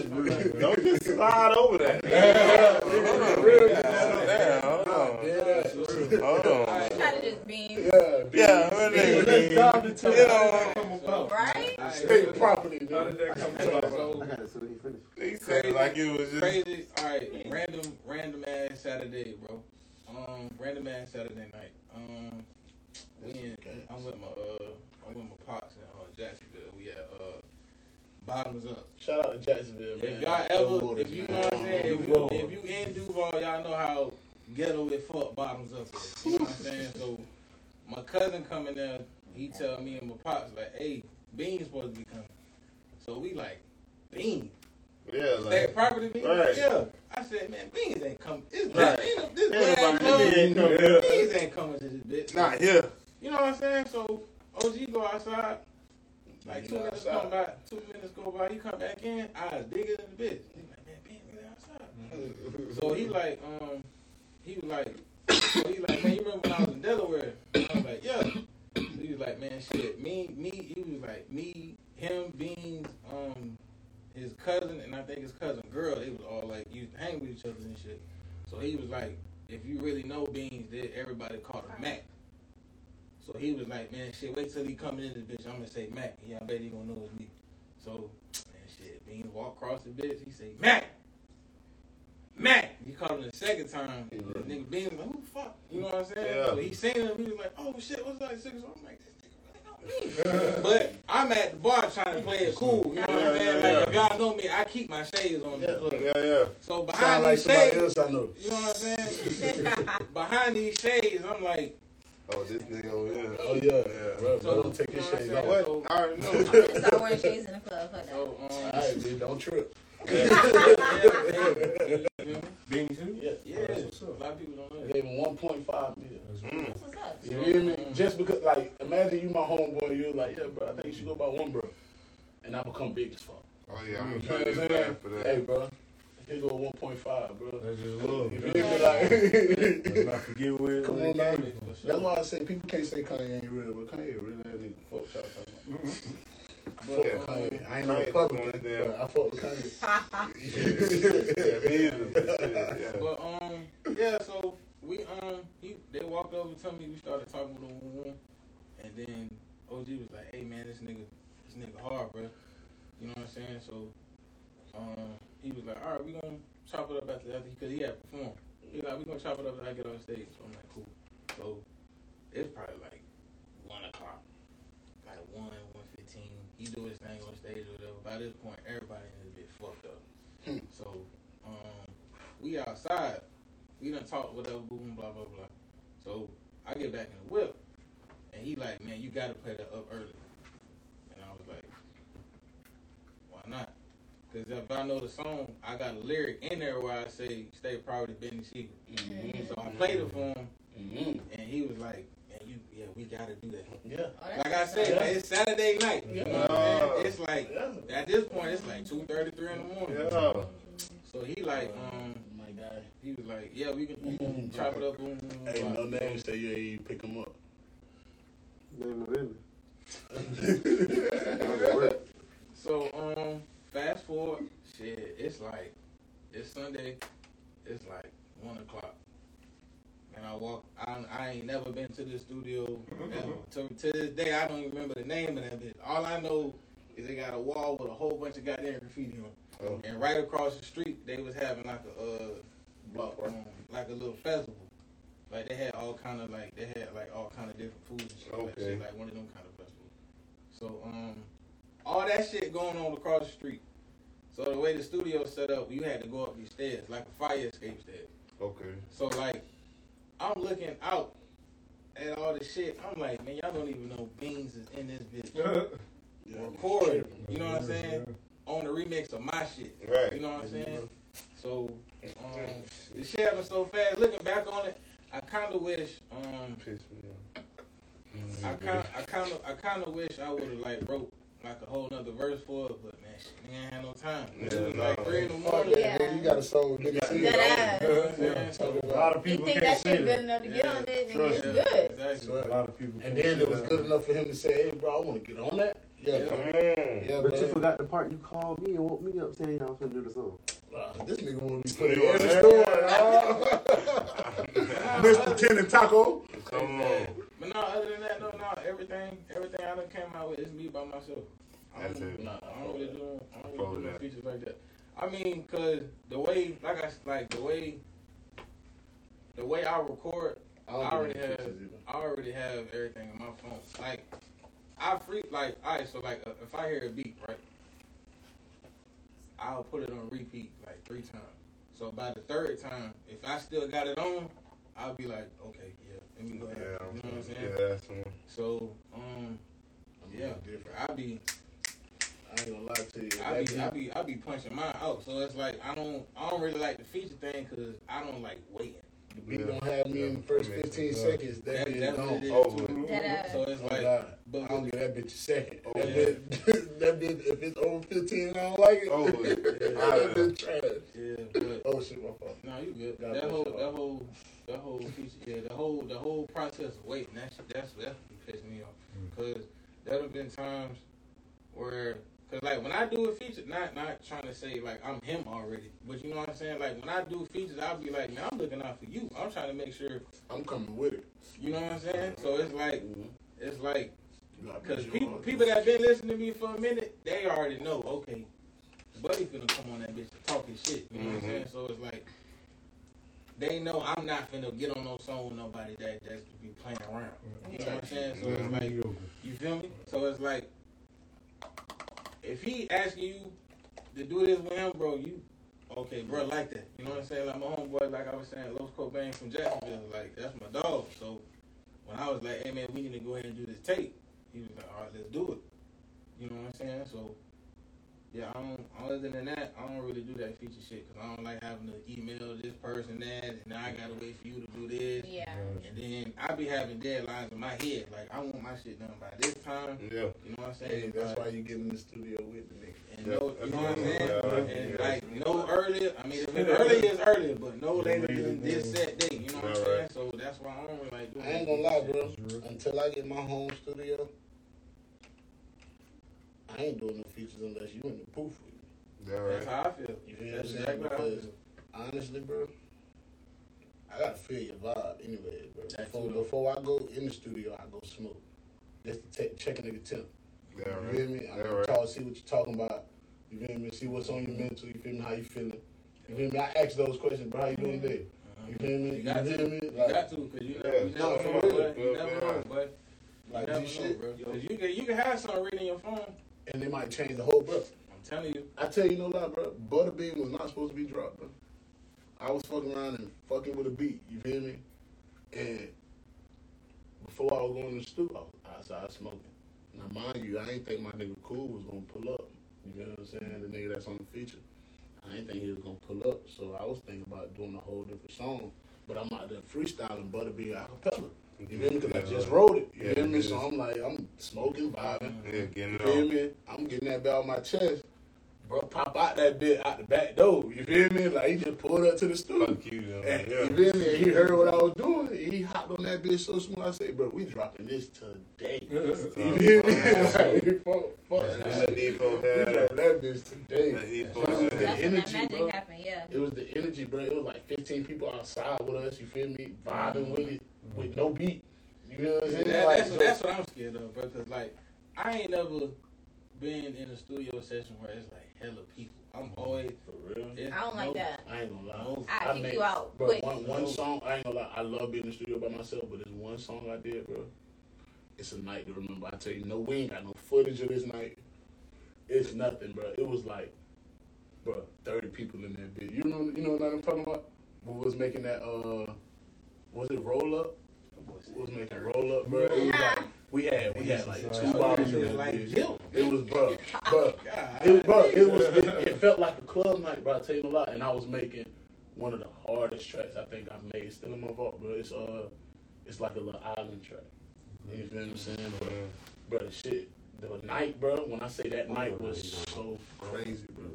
Don't just slide over that. Hold on. Damn, hold on. Yeah, Hold on. Try to just beam. yeah, Yeah, what Let's nigga? dive into You it. know, How did that come about? Right? state property, How did that come about? So, He said like it was just. Crazy. All right, random, random ass Saturday, bro. Um, random ass Saturday night. Um, we in. I'm with my uh, I'm with my pops in uh, Jacksonville. We at uh, bottoms up. Shout out to Jacksonville, man. If y'all ever, if you know what I'm saying, if you, if you in Duval, y'all know how ghetto it fuck bottoms up. There. You know what I'm saying? So my cousin coming there, he tell me and my pops like, "Hey, Bean's supposed to be coming." So we like, Bean, Yeah, like property Bean. Right. Yeah, I said, man, Beans ain't coming. This Right. ain't this Everybody man ain't coming. coming. Beans ain't coming to this bitch. not here. You know what I'm saying? So OG go outside. Like two minutes outside. come by, two minutes go by, he come back in, I was bigger than the bitch. He like, man, Ben really outside. So he like, um, he was like, so he like, man, you remember when I was in Delaware? And I was like, yeah. He was like, man, shit, me, me, he was like, me, him, Beans, um, his cousin, and I think his cousin girl, they was all like, used to hang with each other and shit. So he was like, if you really know Beans, they, everybody called him Mac. So he was like, man, shit, wait till he coming in this bitch. I'm gonna say Mac. Yeah, I bet he gonna know it's me. So, man, shit, Beans walk across the bitch. He say Mac, Mac. He called him the second time. The nigga Beans like, who the fuck? You know what I'm saying? Yeah. So he seen him. He was like, oh shit, what's that? I'm like, this nigga really know me. but I'm at the bar trying to play it cool. You know what I'm Yeah, saying? yeah, Like if y'all know me, I keep my shades on. Yeah. Look. Yeah, yeah. So behind Sound these somebody shades, else I know. you know what I'm saying? behind these shades, I'm like. Oh, this nigga over here. Oh yeah, Yeah. bro. So, bro don't take his you know shades what I'm off. saying? What? I already know. I'm start wearing shades in the club. Fuck that. So, um, All right, dude, don't trip. Mm-hmm. Being too? Yeah, oh, Yeah, That's what's a lot of people don't know I that. gave him 1.5 million. That's what's up. You hear me? Just because, like, imagine you my homeboy, you're like, yeah, bro, I think you should go by one, bro, and I become big as fuck. Oh yeah, I'm You know gonna what I'm saying? for that. Hey, bro, here go 1.5, bro. That's just love. You hear me? Like, Let's not forget where Come on it now. came from. that's why I say people can't say Kanye ain't real, but Kanye real that nigga. Fuck y'all talking about. Fuck Yeah. Kanye. I ain't no Kanye Republican, doing his but I fuck with Kanye. yeah, me either. Yeah. But um, yeah. So we um, he they walked over to me. We started talking with him, and then OG was like, "Hey man, this nigga, this nigga hard, bro. You know what I'm saying?" So um, he was like, "All right, we gonna chop it up after after because he had performed. He was like, we gonna chop it up after I get on stage." So I'm like, "Cool." So it's probably like one o'clock, like one, one fifteen. He do his thing on stage or whatever. By this point, everybody this bit fucked up. So um, we outside. We done talked whatever, boom, blah blah blah. So I get back in the whip, and he like, man, you gotta play that up early. And I was like, why not? Because if I know the song, I got a lyric in there where I say, "Stay proud of Beanie Sigel." Mhm. So I played it for him, Mhm. and he was like, man, you, yeah, we gotta do that. Yeah. Oh, Like I said, up. man, it's Saturday night. You know what I'm saying? It's like Yeah. at this point, it's like two thirty, three in the morning. Yeah. So he like, um, My guy. he was like, yeah, we can, we can chop it up. Boom, boom, boom, Hey, no name say you ain't pick him up. Name of it. So um, fast forward, shit, it's like it's Sunday, it's like one o'clock. And I walk, I, I ain't never been to the studio. ever. To, to this day, I don't even remember the name of that bitch. All I know is they got a wall with a whole bunch of goddamn graffiti on. Oh. And right across the street, they was having like a uh, Block um, like a little festival. Like they had all kind of like they had like all kind of different foods and shit like Okay. shit, like one of them kind of festivals. So um, all that shit going on across the street. So the way the studio set up, you had to go up these stairs like a fire escape stairs. Okay. So like, I'm looking out at all this shit. I'm like, man, y'all don't even know Beans is in this bitch Yeah. recording. You know what I'm saying? On the remix of my shit. Right. You know what I'm saying? So um, the shit happened so fast. Looking back on it, I kind of wish. Um, Piss me off. I kind, I kind of, I kind of wish I would have like wrote like a whole nother verse for it, but man, shit, nigga ain't had no time. it Yeah, was like no. three in the Fuck morning. that, nigga. You got a soul, nigga. See That it. ass. You know what I'm saying? A So, lot of You people think that shit good enough to get Yeah. on it, then Trust it's yeah, good. Exactly. A lot of people. And then it was good enough for him to say, "Hey, bro, I want to get on that." Yeah, Yeah. come. Yeah, But you forgot the part you called me and woke me up saying I was gonna do the song. Wow, this nigga want to be put in You every on store. Mr. and Taco. Come on. But no, other than that, no, no, everything, everything I done came out with is me by myself. I That's it. Nah, I don't really do, I don't really do that. features like that. I mean, cause the way, like I, s- like the way, the way I record, I I already have, features either. I already have everything in my phone. Like, I free, like, alright, so like, uh, if I hear a beat, right, I'll put it on repeat like three times. So by the third time, if I still got it on, I'll be like, okay, yeah, let me go Yeah. You know what I'm saying? yeah, that's one. So, um, yeah, different. I be, I ain't gonna lie to you. I be, I be, I be punching mine out. So it's like I don't, I don't really like the feature thing because I don't like waiting. The beat Yeah. don't have me in the first 15 Yeah. seconds. That That- bitch that's what gone. it is. Over. That, So it's like, God. but I don't give that bitch a second. Oh, that, yeah. bitch, that bitch, if it's over 15 and I don't like it, Oh, yeah. that bitch trash. yeah, but Oh, shit, my fault. no, you good. God that bless whole, that whole, that whole feature, yeah, the whole, the whole process of waiting. That shit, that's that's what pissed me off. Mm. Cause there have been times where, cause like when I do a feature, not not trying to say like I'm him already, but you know what I'm saying. Like when I do features, I'll be like, man, I'm looking out for you. I'm trying to make sure, I'm coming with it. you know what I'm saying. So it's like, mm-hmm. it's like, cause people sure. people that been listening to me for a minute, they already know. Okay, Buddy finna come on that bitch talking shit. You know what I'm saying. Mm-hmm. So it's like. They know I'm not finna get on no song with nobody that that's be playing around. You know what I'm saying? So it's like you feel me? So it's like, if he asking you to do this with him, bro, you okay, bro, like that. You know what I'm saying? Like my homeboy, like I was saying, Los Cobain from Jacksonville, like that's my dog. So when I was like, hey man, we need to go ahead and do this tape, he was like, all right, let's do it. You know what I'm saying? So yeah, I don't. Other than that, I don't really do that feature shit because I don't like having to email this person that, and now I gotta wait for you to do this. yeah. And then I be having deadlines in my head. Like I want my shit done by this time. Yeah. You know what I'm Hey, saying? that's But- why you get in the studio with me. and Yeah, no, you know what I'm saying? that's And right. like no earlier. I mean, if it's earlier, it's earlier, but no later than this set date. You know what I'm saying? right. So that's why I don't really like doing. I ain't that gonna lie, shit. bro. Until I get my home studio, I ain't doing no features unless you in the booth with me. That That's how I feel. You feel That's what I'm saying? exactly how I Because honestly, bro, I gotta feel your vibe anyway, bro. That Before, before I go in the studio, I go smoke. Just to take, check a nigga temp. That You right. feel me? I That am right. talk, see what you're talking about. You feel me? See what's on your mental. You feel me? How you feeling? You feel me? I ask those questions, bro. How you doing today? You uh-huh. feel me? You got feel to. me? You got to, cause you Yeah, never, you no, never know, bro. You never know, bro. like you G never know, bro. Cause you can you can have something written in your phone. And they might change the whole book. I'm telling you. I tell you no lie, bro. Butterbean was not supposed to be dropped, bro. I was fucking around and fucking with a beat. You feel me? And before I was going to the studio, I was outside smoking. Now, mind you, I ain't think my nigga Cool was gonna pull up. You know what I'm saying? The nigga that's on the feature. I didn't think he was gonna pull up, so I was thinking about doing a whole different song. But I'm out there freestyling Butterbean acapella. You feel me? Because I just wrote it. You Yeah, feel me? So. I'm like, I'm smoking, vibing. Yeah, getting You feel me? I'm getting that bit out my chest. Bro, pop out that bit out the back door. You feel me? Like he just pulled up to the studio. Fuck you, though. And, Yeah. You feel me? And he heard what I was doing. He hopped on that bitch so smooth. I said, bro, we dropping this today. You feel me? like, fuck, fuck That's that what shit. We dropping that bitch today. That Depot It the That's when that energy, magic bro. happened. Yeah. It was the energy, bro. It was like 15 people outside with us. You feel me? Vibing with it with no beat. You know what I'm That, saying? Like, that's, so- that's what I'm scared of, bro. Cause like I ain't never been in a studio session where it's like hella people. I'm always. For real? I don't like that. I ain't gonna lie. No. I kick made- you out Bro, quick. one, one song, I ain't gonna lie, I love being in the studio by myself, but there's one song I did, bro. It's a night to remember. I tell you, no, we ain't got no footage of this night. It's nothing, bro. It was like, bro, 30 people in that bitch. You know, you know what I'm talking about? We was making that, uh, was it roll up? Was making roll up, bro. It was like, we had, we had like two bottles that Like guilt. It was, bro, bro. God, It, bro, it was. It, it felt like a club night, bro. I tell you a lot, and I was making one of the hardest tracks I think I've made. Still in my vault, bro. It's uh, it's like a little island track. You feel what I'm saying, bro? Bro, the shit, the night, bro. When I say that night was so crazy, bro.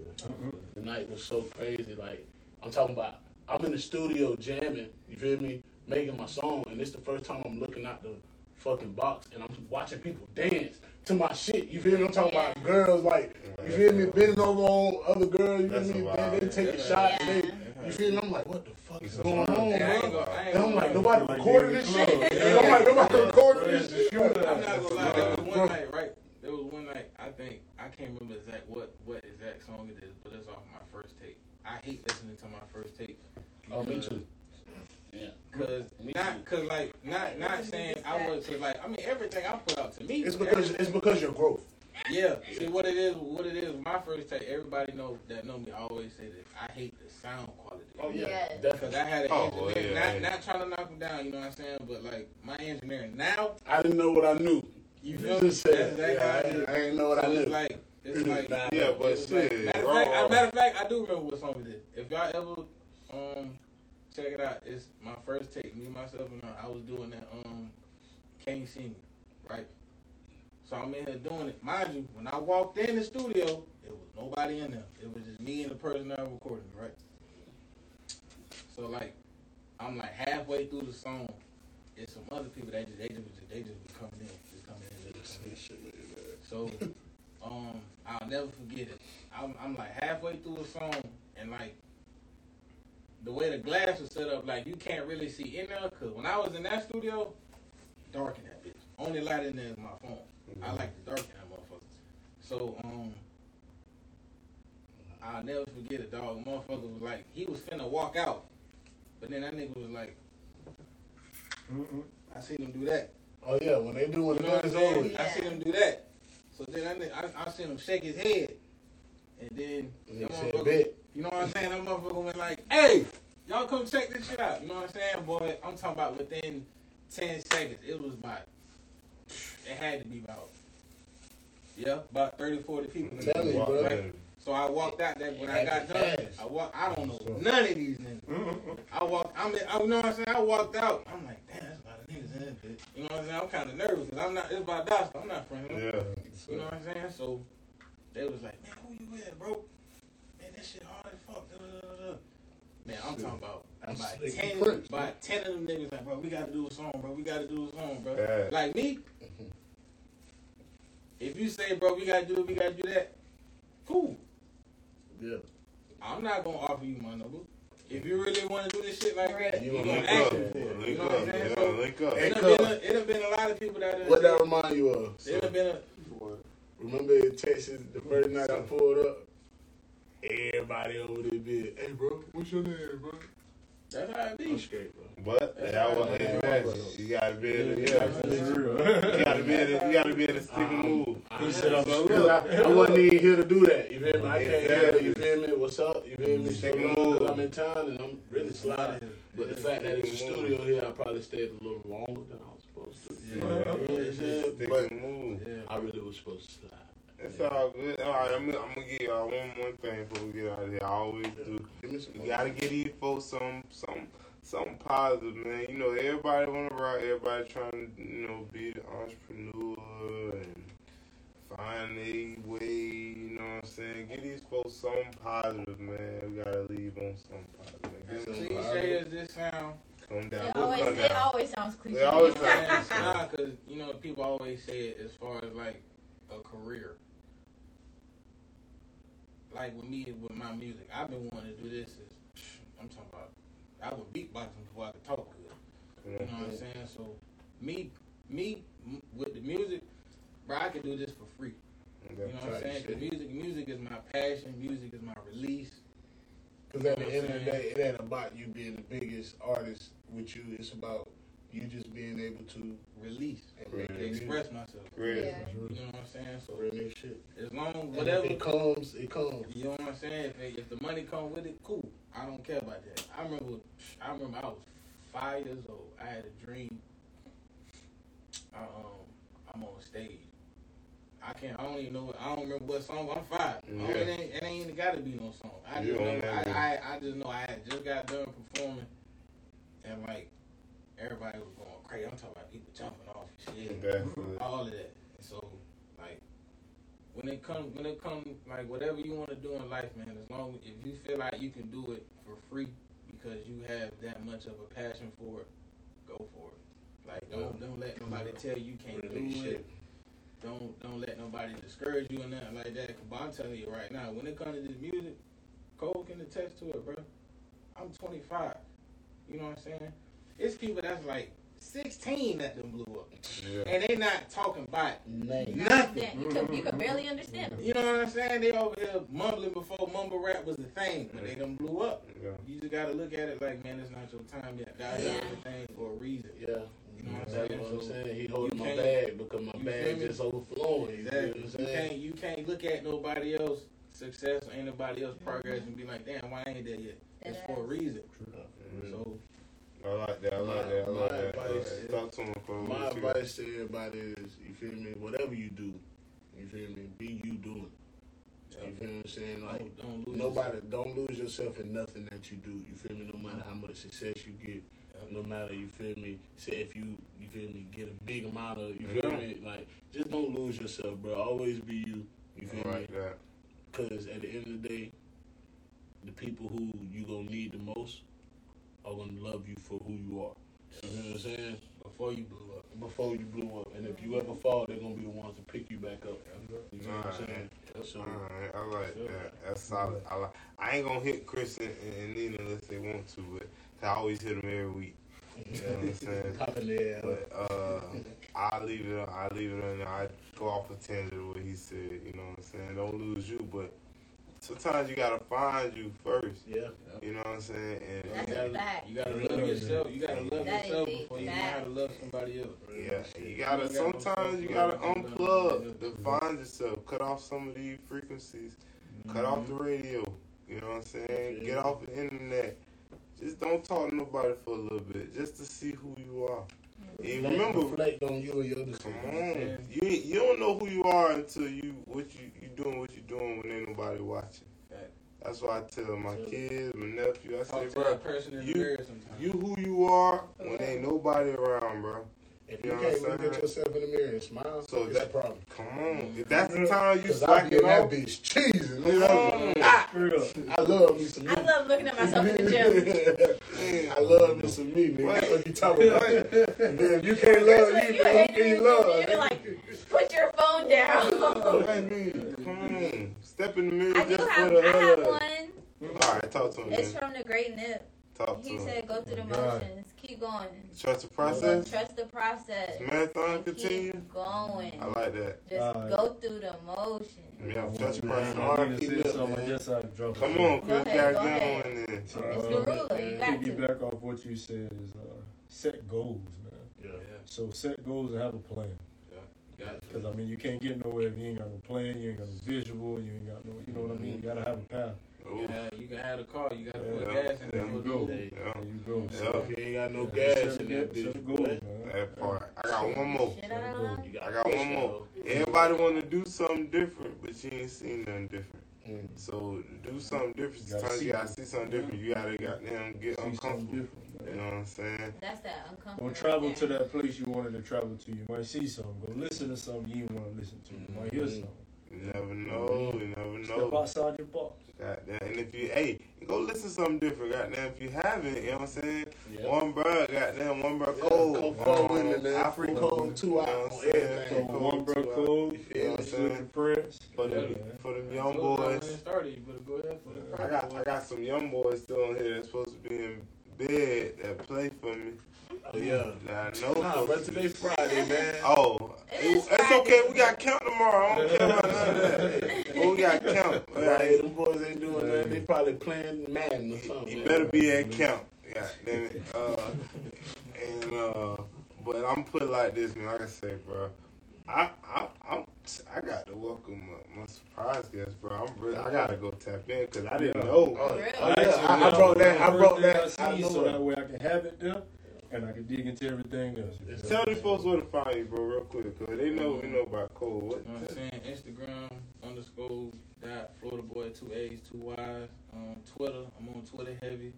The night was so crazy. Like I'm talking about, I'm in the studio jamming. You feel me? Making my song, and it's the first time I'm looking at the fucking box, and I'm watching people dance to my shit. You feel me? I'm talking about girls like, you feel me? Bending over on other girls. You feel That's me? a They, vibe. they taking Yeah. shots. Yeah. They, you feel me? I'm like, what the fuck is going on, Yeah, I ain't bro? gonna, I ain't And I'm gonna like, nobody recording this shit. And I'm like, nobody recording this shit. I'm not gonna lie. There was one night, right? There was one night. I think I can't remember exact what what exact song it is, but it's off my first tape. I hate listening to my first tape. Oh, me too. Yeah. Cause not, cause like not not saying I was cause like I mean everything I put out to me. It's because it's because your growth. Yeah, see what it is. What it is. My first take. Everybody know that know me. Always say that I hate the sound quality. Oh yeah, Yes. Because definitely. I had an Oh, engineer, well, yeah, not yeah. not trying to knock him down. You know what I'm saying? But like my engineering now, I didn't know what I knew. you You feel me? just That's exactly yeah, how I, it is. I didn't know what So I knew. it's like it's like. Nah, Yeah, but it's like- matter, of fact, wrong. matter of fact, I do remember what song we did. If y'all ever um check it out, it's my first take. Me, myself, and I, I was doing that um Can You See Me, right? So I'm in here doing it. Mind you, when I walked in the studio, there was nobody in there. It was just me and the person that was recording, right? So like, I'm like halfway through the song. It's some other people that just they just they just be coming in, just coming in, just coming in. So, um, I'll never forget it. I'm, I'm like halfway through the song, and like the way the glass was set up, like you can't really see in there. Cause when I was in that studio, dark in that bitch. Only light in there is my phone. I like the dark in that motherfucker. So, um, I'll never forget a dog. Motherfucker was like, he was finna walk out, but then that nigga was like, Mm-mm. I seen him do that. Oh yeah, when they do when You the know what gun I'm is over. saying? I seen him do that. So then I, I, I seen him shake his head. And then, And said, motherfucker-. You know what I'm saying? That motherfucker went like, hey, y'all come check this shit out. You know what I'm saying? Boy, I'm talking about within 10 seconds. It was about, it had to be about, yeah, about 30, 40 people. Tell me, bro. Right? So I walked out there when I got done. I walked. I don't know none of these niggas. I walked. I mean, I, you know what I'm saying. I walked out. I'm like, damn, that's a lot of niggas in this bitch. You know what I'm saying? I'm kind of nervous because I'm not. It's about Dosta. I'm not friends. with. Yeah. You know what I'm saying? So they was like, man, who you with, bro? Man, that shit hard fuck. Man, I'm talking about That's about slick ten, French, about ten of them niggas like, bro, we gotta do a song, bro. We gotta do a song, bro. Yeah. Like me, mm-hmm. if you say, bro, we gotta do it, we gotta do that, cool. Yeah. I'm not gonna offer you my number. If you really want to do this shit like that, You you gonna gonna link ask up. me for it. You Link know up. what I'm saying? Yeah, So link up. It cuz. done been a, it done been a lot of people that done What that remind you of? it done been a, Remember in Texas the first night I pulled up? Everybody over there bit. Hey bro, what's your name, bro? that's how it I'm be. straight, bro. But that was Yeah. imagine. You gotta be in to, Yeah. yeah. You gotta be able to, you gotta be able to stick and um, move. He said I'm. I, I wasn't even here to do that. You feel me? I can't Yeah. hear you feel me? What's up? You feel me? Stick and move. I'm in town and I'm really sliding. But the fact that it's a studio here, I probably stayed a little longer than I was supposed to. Yeah. You know what I'm? Stick But. Yeah. I really was supposed to slide. It's all good. All right, I'm, I'm gonna give y'all one more thing before we get out of here. I always do. Give me some You gotta get these folks some, some, something positive, man. You know, everybody wanna rock. Everybody trying to, you know, be the entrepreneur and find a way. You know what I'm saying? Get these folks something positive, man. We gotta leave on something positive. As some cliche positive. as this sound, Come down. It We'll always, come it always sounds cliche. It always you know what I'm sounds- saying? Nah, cause you know people always say it as far as like a career. Like with me with my music, I've been wanting to do this. Is, I'm talking about. I was beatboxing before I could talk good. You know what I'm saying? So me, me with the music, bro, I can do this for free. You know what I'm saying? 'Cause music, music is my passion. Music is my release. Because at the end of the day, it ain't about you being the biggest artist with you. It's about you just being able to Release. and Right. your music. Express myself. Great. Yeah. You know what I'm saying? So Real nigga shit. as long And whatever if it comes, it comes. You know what I'm saying? If, if the money come with it, cool. I don't care about that. I remember, I remember I was five years old. I had a dream. I, um, I'm on stage. I can't. I don't even know. I don't remember what song. I'm five. I don't- Yeah. It ain't. It ain't even got to be no song. I just don't know. I, I, I just know I had just got done performing, and like everybody was going crazy. I'm talking about people jumping off and shit Definitely. all of that. And so, like, when it comes, when it comes, like, whatever you want to do in life, man, as long if you feel like you can do it for free because you have that much of a passion for it, go for it. Like, don't don't let nobody tell you can't do shit. it. Don't don't let nobody discourage you or nothing like that. Cause I'm telling you right now, when it comes to this music, Cole can attest to it, bro. I'm 25. You know what I'm saying? It's people that's like 16 that them blew up, Yeah. and they not talking about Name. nothing. You could, you could barely understand them. You know what I'm saying? They over here mumbling before mumble rap was the thing, but they done blew up. Yeah. You just gotta look at it like, man, it's not your time yet. God Yeah. did everything for a reason. Yeah. You know what I'm That's saying? what I'm So, saying. He holding my can't- bag because my bag just overflowing. You know Exactly. You can't you can't look at nobody else success or anybody else progress and be like, damn, why I ain't there yet? It's for a reason. So I like that. I like that. I My like that. Advice- that. Talk to him for My what you- advice to everybody is, you feel me? Whatever you do, you feel me? Be you doing. You feel what I'm saying? Like don't, don't lose nobody, don't lose yourself in nothing that you do. You feel me? No matter how much success you get, no matter you feel me. Say if you you feel me, get a big amount of you feel Yeah. me. Like just don't lose yourself, bro. Always be you. You feel I me? like that. Because at the end of the day, the people who you gonna need the most are gonna love you for who you are. You know what I'm saying? before you blew up. Before you blew up, and if you ever fall, they're gonna be the ones to pick you back up. You know what I'm saying? So Alright, I like that. That's solid. I like. I ain't gonna hit Chris and, and Nina unless they want to, but I always hit them every week. You know what I'm saying? pop in there. But uh, I leave it. I leave it on. I go off a tangent of what he said. You know what I'm saying? Don't lose you, but sometimes you gotta find you first. Yeah. You know what I'm saying? That's And a fact. You gotta love yourself. You gotta love That is yourself before you know how to love somebody else. yeah, you gotta. Sometimes you gotta unplug to find yourself. Cut off some of these frequencies. Cut off the mm-hmm. radio. You know what I'm saying? Get off the internet. Just don't talk to nobody for a little bit, just to see who you are. And remember, reflect on you and your Come decisions. on, you ain't- you don't know who you are until you what you you doing what you doing when ain't nobody watching. Fact. That's why I tell my kids, my nephew, I say, Talk to bro, that person in you- the mirror sometimes. you who you are when ain't nobody around, bro. If You you know can't look at yourself in the mirror and smile, So it's that- a problem. Come on, if that's the time you Cause I be that bitch cheesing. come on. Ah, Straight up. I love me some me. I love looking at myself in the gym. I love me some me, nigga. That's what you talking about. And then if you can't Chris, love when you, you then can you, you love? you be like, put your phone down. I mean, come on, step in the mirror I just have, for the I have one. All right, talk to him. It's Then. from the Great Nip. Talk to He him. said, go through the God. motions, keep going. Trust the process. Trust the process. Marathon and continue. Keep going. I like that. Just Alright. go through the motions. Yeah, trust the want you to- process. I Keep it up, man. guess I dropped Come it. on, Go ahead, got go going ahead. then. It's the ruler. You got to. Piggyback off what you said is uh, set goals, man. Yeah. So set goals and have a plan. Got it. Because I mean, you can't get nowhere if you ain't got no plan, you ain't got no visual, you ain't got no, you know what I mean. You gotta have a path. You can, have, you can have the car. You got to put Yeah. gas in Yeah. it. You before go. you There. Yeah, you go. Yeah. So, you ain't got no yeah, gas set in that bitch, the boy. that part. I got one more. I don't know. You I got got one more. Everybody want to do something different, but you ain't seen nothing different. Mm. So do something different. You gotta Sometimes see you gotta see something different. You gotta goddamn get See something uncomfortable. different, You know what I'm saying? That's that uncomfortable. Don't travel right to that place you wanted to travel to. You might see something. Go listen to something you didn't want to listen to. You might hear something. You never know. You never Step know. outside your box. Goddamn. And if you, hey, go listen to something different. Goddamn. If you haven't, you know what I'm saying? Yeah. 1Bruh, goddamn. 1Bruh Yeah, cold. come forward Um, and then Africa. FreeCode two You know what I'm saying? everything. From one bro cold. You You feel know me? what I'm saying? the prince. For them, Yeah. for them young told boys. it started, you better go ahead for the I got I got some young boys still on here that's supposed to be in bed that play for me. Oh, yeah. That I know. Nah, supposed but today's Friday, man. Oh, It it- is Friday. okay. We got count tomorrow. I don't care about none of that. But we got count. All Right, right. them boys ain't doing nothing. They probably playing Madden or something. You better be at count. Yeah, damn it. Uh, and uh, but I'm put like this, man. Like I say, bro. I I I'm, I got to welcome my, my surprise guest, bro. I'm really, I gotta go tap in because I didn't know. Oh, Really? oh, yeah. I, I brought that. I brought that. I I know so that way I can have it there, and I can dig into everything else. Tell these folks where to find you, bro, real quick, cause they know we know about Cole. What? You know what I'm saying? Instagram underscore dot Florida boy two A's two Y's. Um, Twitter, I'm on Twitter heavy.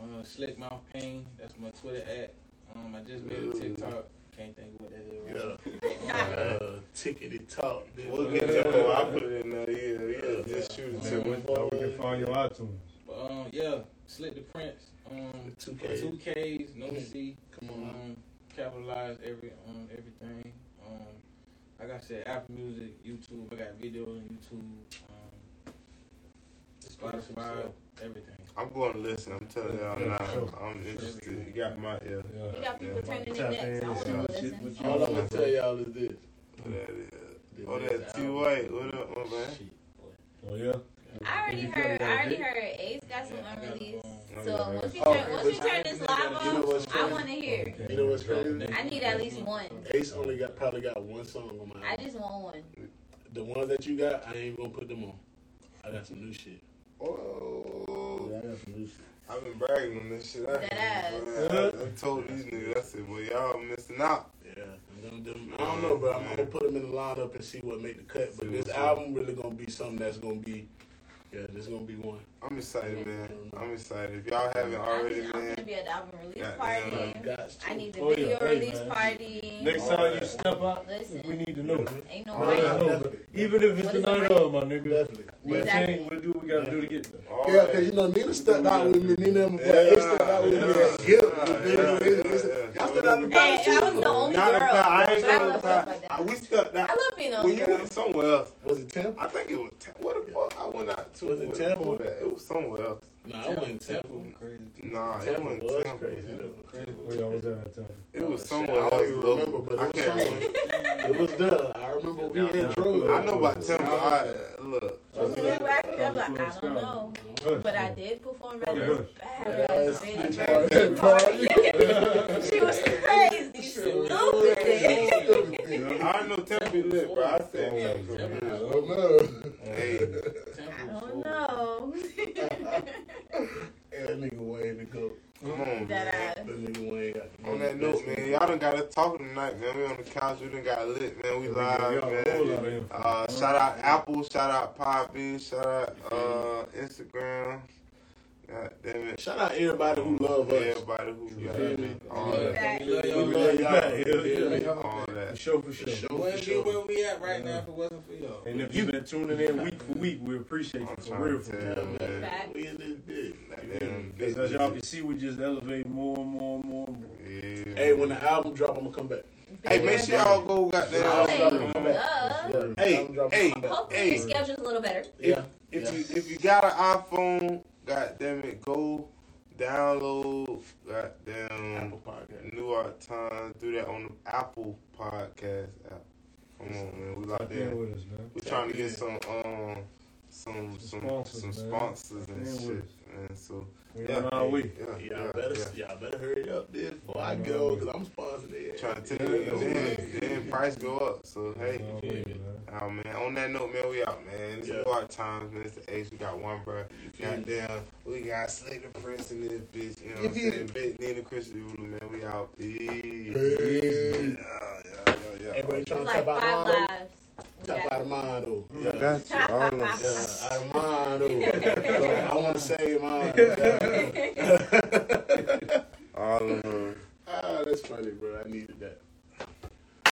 Uh, Slick Mouth Pain, that's my Twitter at. Um, I just made a TikTok. Can't think of what that is. Right? Yeah. Uh, tickety talk. We'll get to it. I'll put it in there. Yeah, yeah. Just shoot it to me. we, we can find your iTunes. But um, yeah, Slikk the Prince. Um, Two K. two K's, no C. Come on. Um, capitalize every um everything. Um, like I said, Apple Music, YouTube. I got videos on YouTube. Um, Spotify, everything. I'm going to listen. I'm telling y'all Yeah, now. sure. I'm interested. You got my ear. Yeah. You got people Yeah. turning in Tap necks. I want to listen. What you, All I'm gonna tell y'all is this. What that is. Oh, that T White. What up, my man? Oh yeah. I already heard. I already heard. Ace got some Yeah, I got unreleased. So yeah. once we Oh, turn, once we turn this live You know I want to hear. Okay. You know what's crazy? I need at least one. Ace only got probably got one song on my I just want one. The ones that you got, I ain't gonna put them on. I got some new shit. Oh, I got some new shit. I've been bragging on this shit. I, ass. I, I told these niggas, I said, well, y'all missing out. Yeah, I'm gonna do- I don't know, bro. I'm gonna put them in the lineup and see what make the cut. But this album really gonna be something that's gonna be, yeah, this gonna be one. I'm excited, man. I'm excited. If y'all haven't already, I'm, I'm man, gonna be at the album release Yeah, party. Oh, yeah. I need the Oh, yeah. video Hey, release man. party. Next time you step out, Listen. we need to know. Ain't no Oh, Let way. know, but Even if it's What the night it? of, my nigga. Definitely. We'll Exactly. change, we'll do what we gotta do to get there. all Yeah, because you know Nina stepped out with me. Nina and my Yeah, they stepped out with me yeah, yeah, You feel yeah, me? yeah, Y'all stepped out in the Hey, past I was the only Not girl. a fact. I ain't I gonna love lie. stuff like I- that. We stepped I love being on When you girl. went somewhere else, Was it Tampa? I think it was. Tam- What the fuck? I went out to. Was it what- Tampa? what that? It was somewhere else. Nah, I wasn't Tampa. Nah, it wasn't was Tampa. crazy. though. Where y'all was at that time? It was oh, Shit, somewhere I else. don't even though. remember, but I was can't remember. It was there. I remember we had drove. I know about Tampa. I, look. Was it in Rack? I'm like, I don't know. But I did perform at Okay. her bad Yes, bitch that birthday party. party. She was crazy, stupid. I know Tampa be lit, bro. I Oh, said I Tampa. man. don't oh, know. Hey, I don't know. That nigga Wayne the goat. come on, That man. ass. That nigga Wayne got On that note, man, y'all done got to talk tonight, man. We on the couch, we done got lit, man. We Yeah, live, we got a whole lot of man. Uh, shout out Apple, shout out Podbean, shout out uh, Instagram. God damn it. Shout out everybody who love us. Everybody who You got feel me? all that. We love y'all. Love y'all. Yeah, You feel me? yeah. All For sure, for sure. For sure, Wouldn't for be where we at right now if it wasn't for y'all. And if you've been tuning in week for week, we appreciate I'm you for real. to For tell real. you, man. We in this bitch. Goddamn As y'all can see, we just elevate more and more and more and more. Yeah. Hey, when the album drop, I'm gonna come back. Hey, make sure y'all go goddamn. Hey. Hey, hey, I'm come back. Hopefully Hey. your schedule's a little better. Yeah. If Yeah. you if you got an iPhone, goddamn it, go download goddamn Apple Podcast. New York Times. Do that on the Apple Podcast app. Come on, man. We Tap locked in in. with us, man. We trying to get some um some some Sponsors, some man. sponsors and Tap shit, with us. man. So We yeah, on our way. yeah, Y'all yeah, better, yeah. y'all better hurry up this before I go, cause I'm sponsored it. Trying to tell you, then, then price go up. So hey. On our man. Oh man, on that note, man, we out, man. It's Yeah. yeah. hard times, man. It's the Ace. We got one, bro. feel me? Goddamn, we got Slater Prince in this bitch. You know You what I'm feel saying? Big Nina Christian Ulu, man. We out. Peace. Peace. Yeah, yeah, yeah, yeah. Everybody trying to like tap out five mine lives. We though. Tap got out of mine though. I Yeah. got you. All of them. Yeah, out of mine though. So, I want to say mine. All of them. ah, that's funny, bro. I needed that.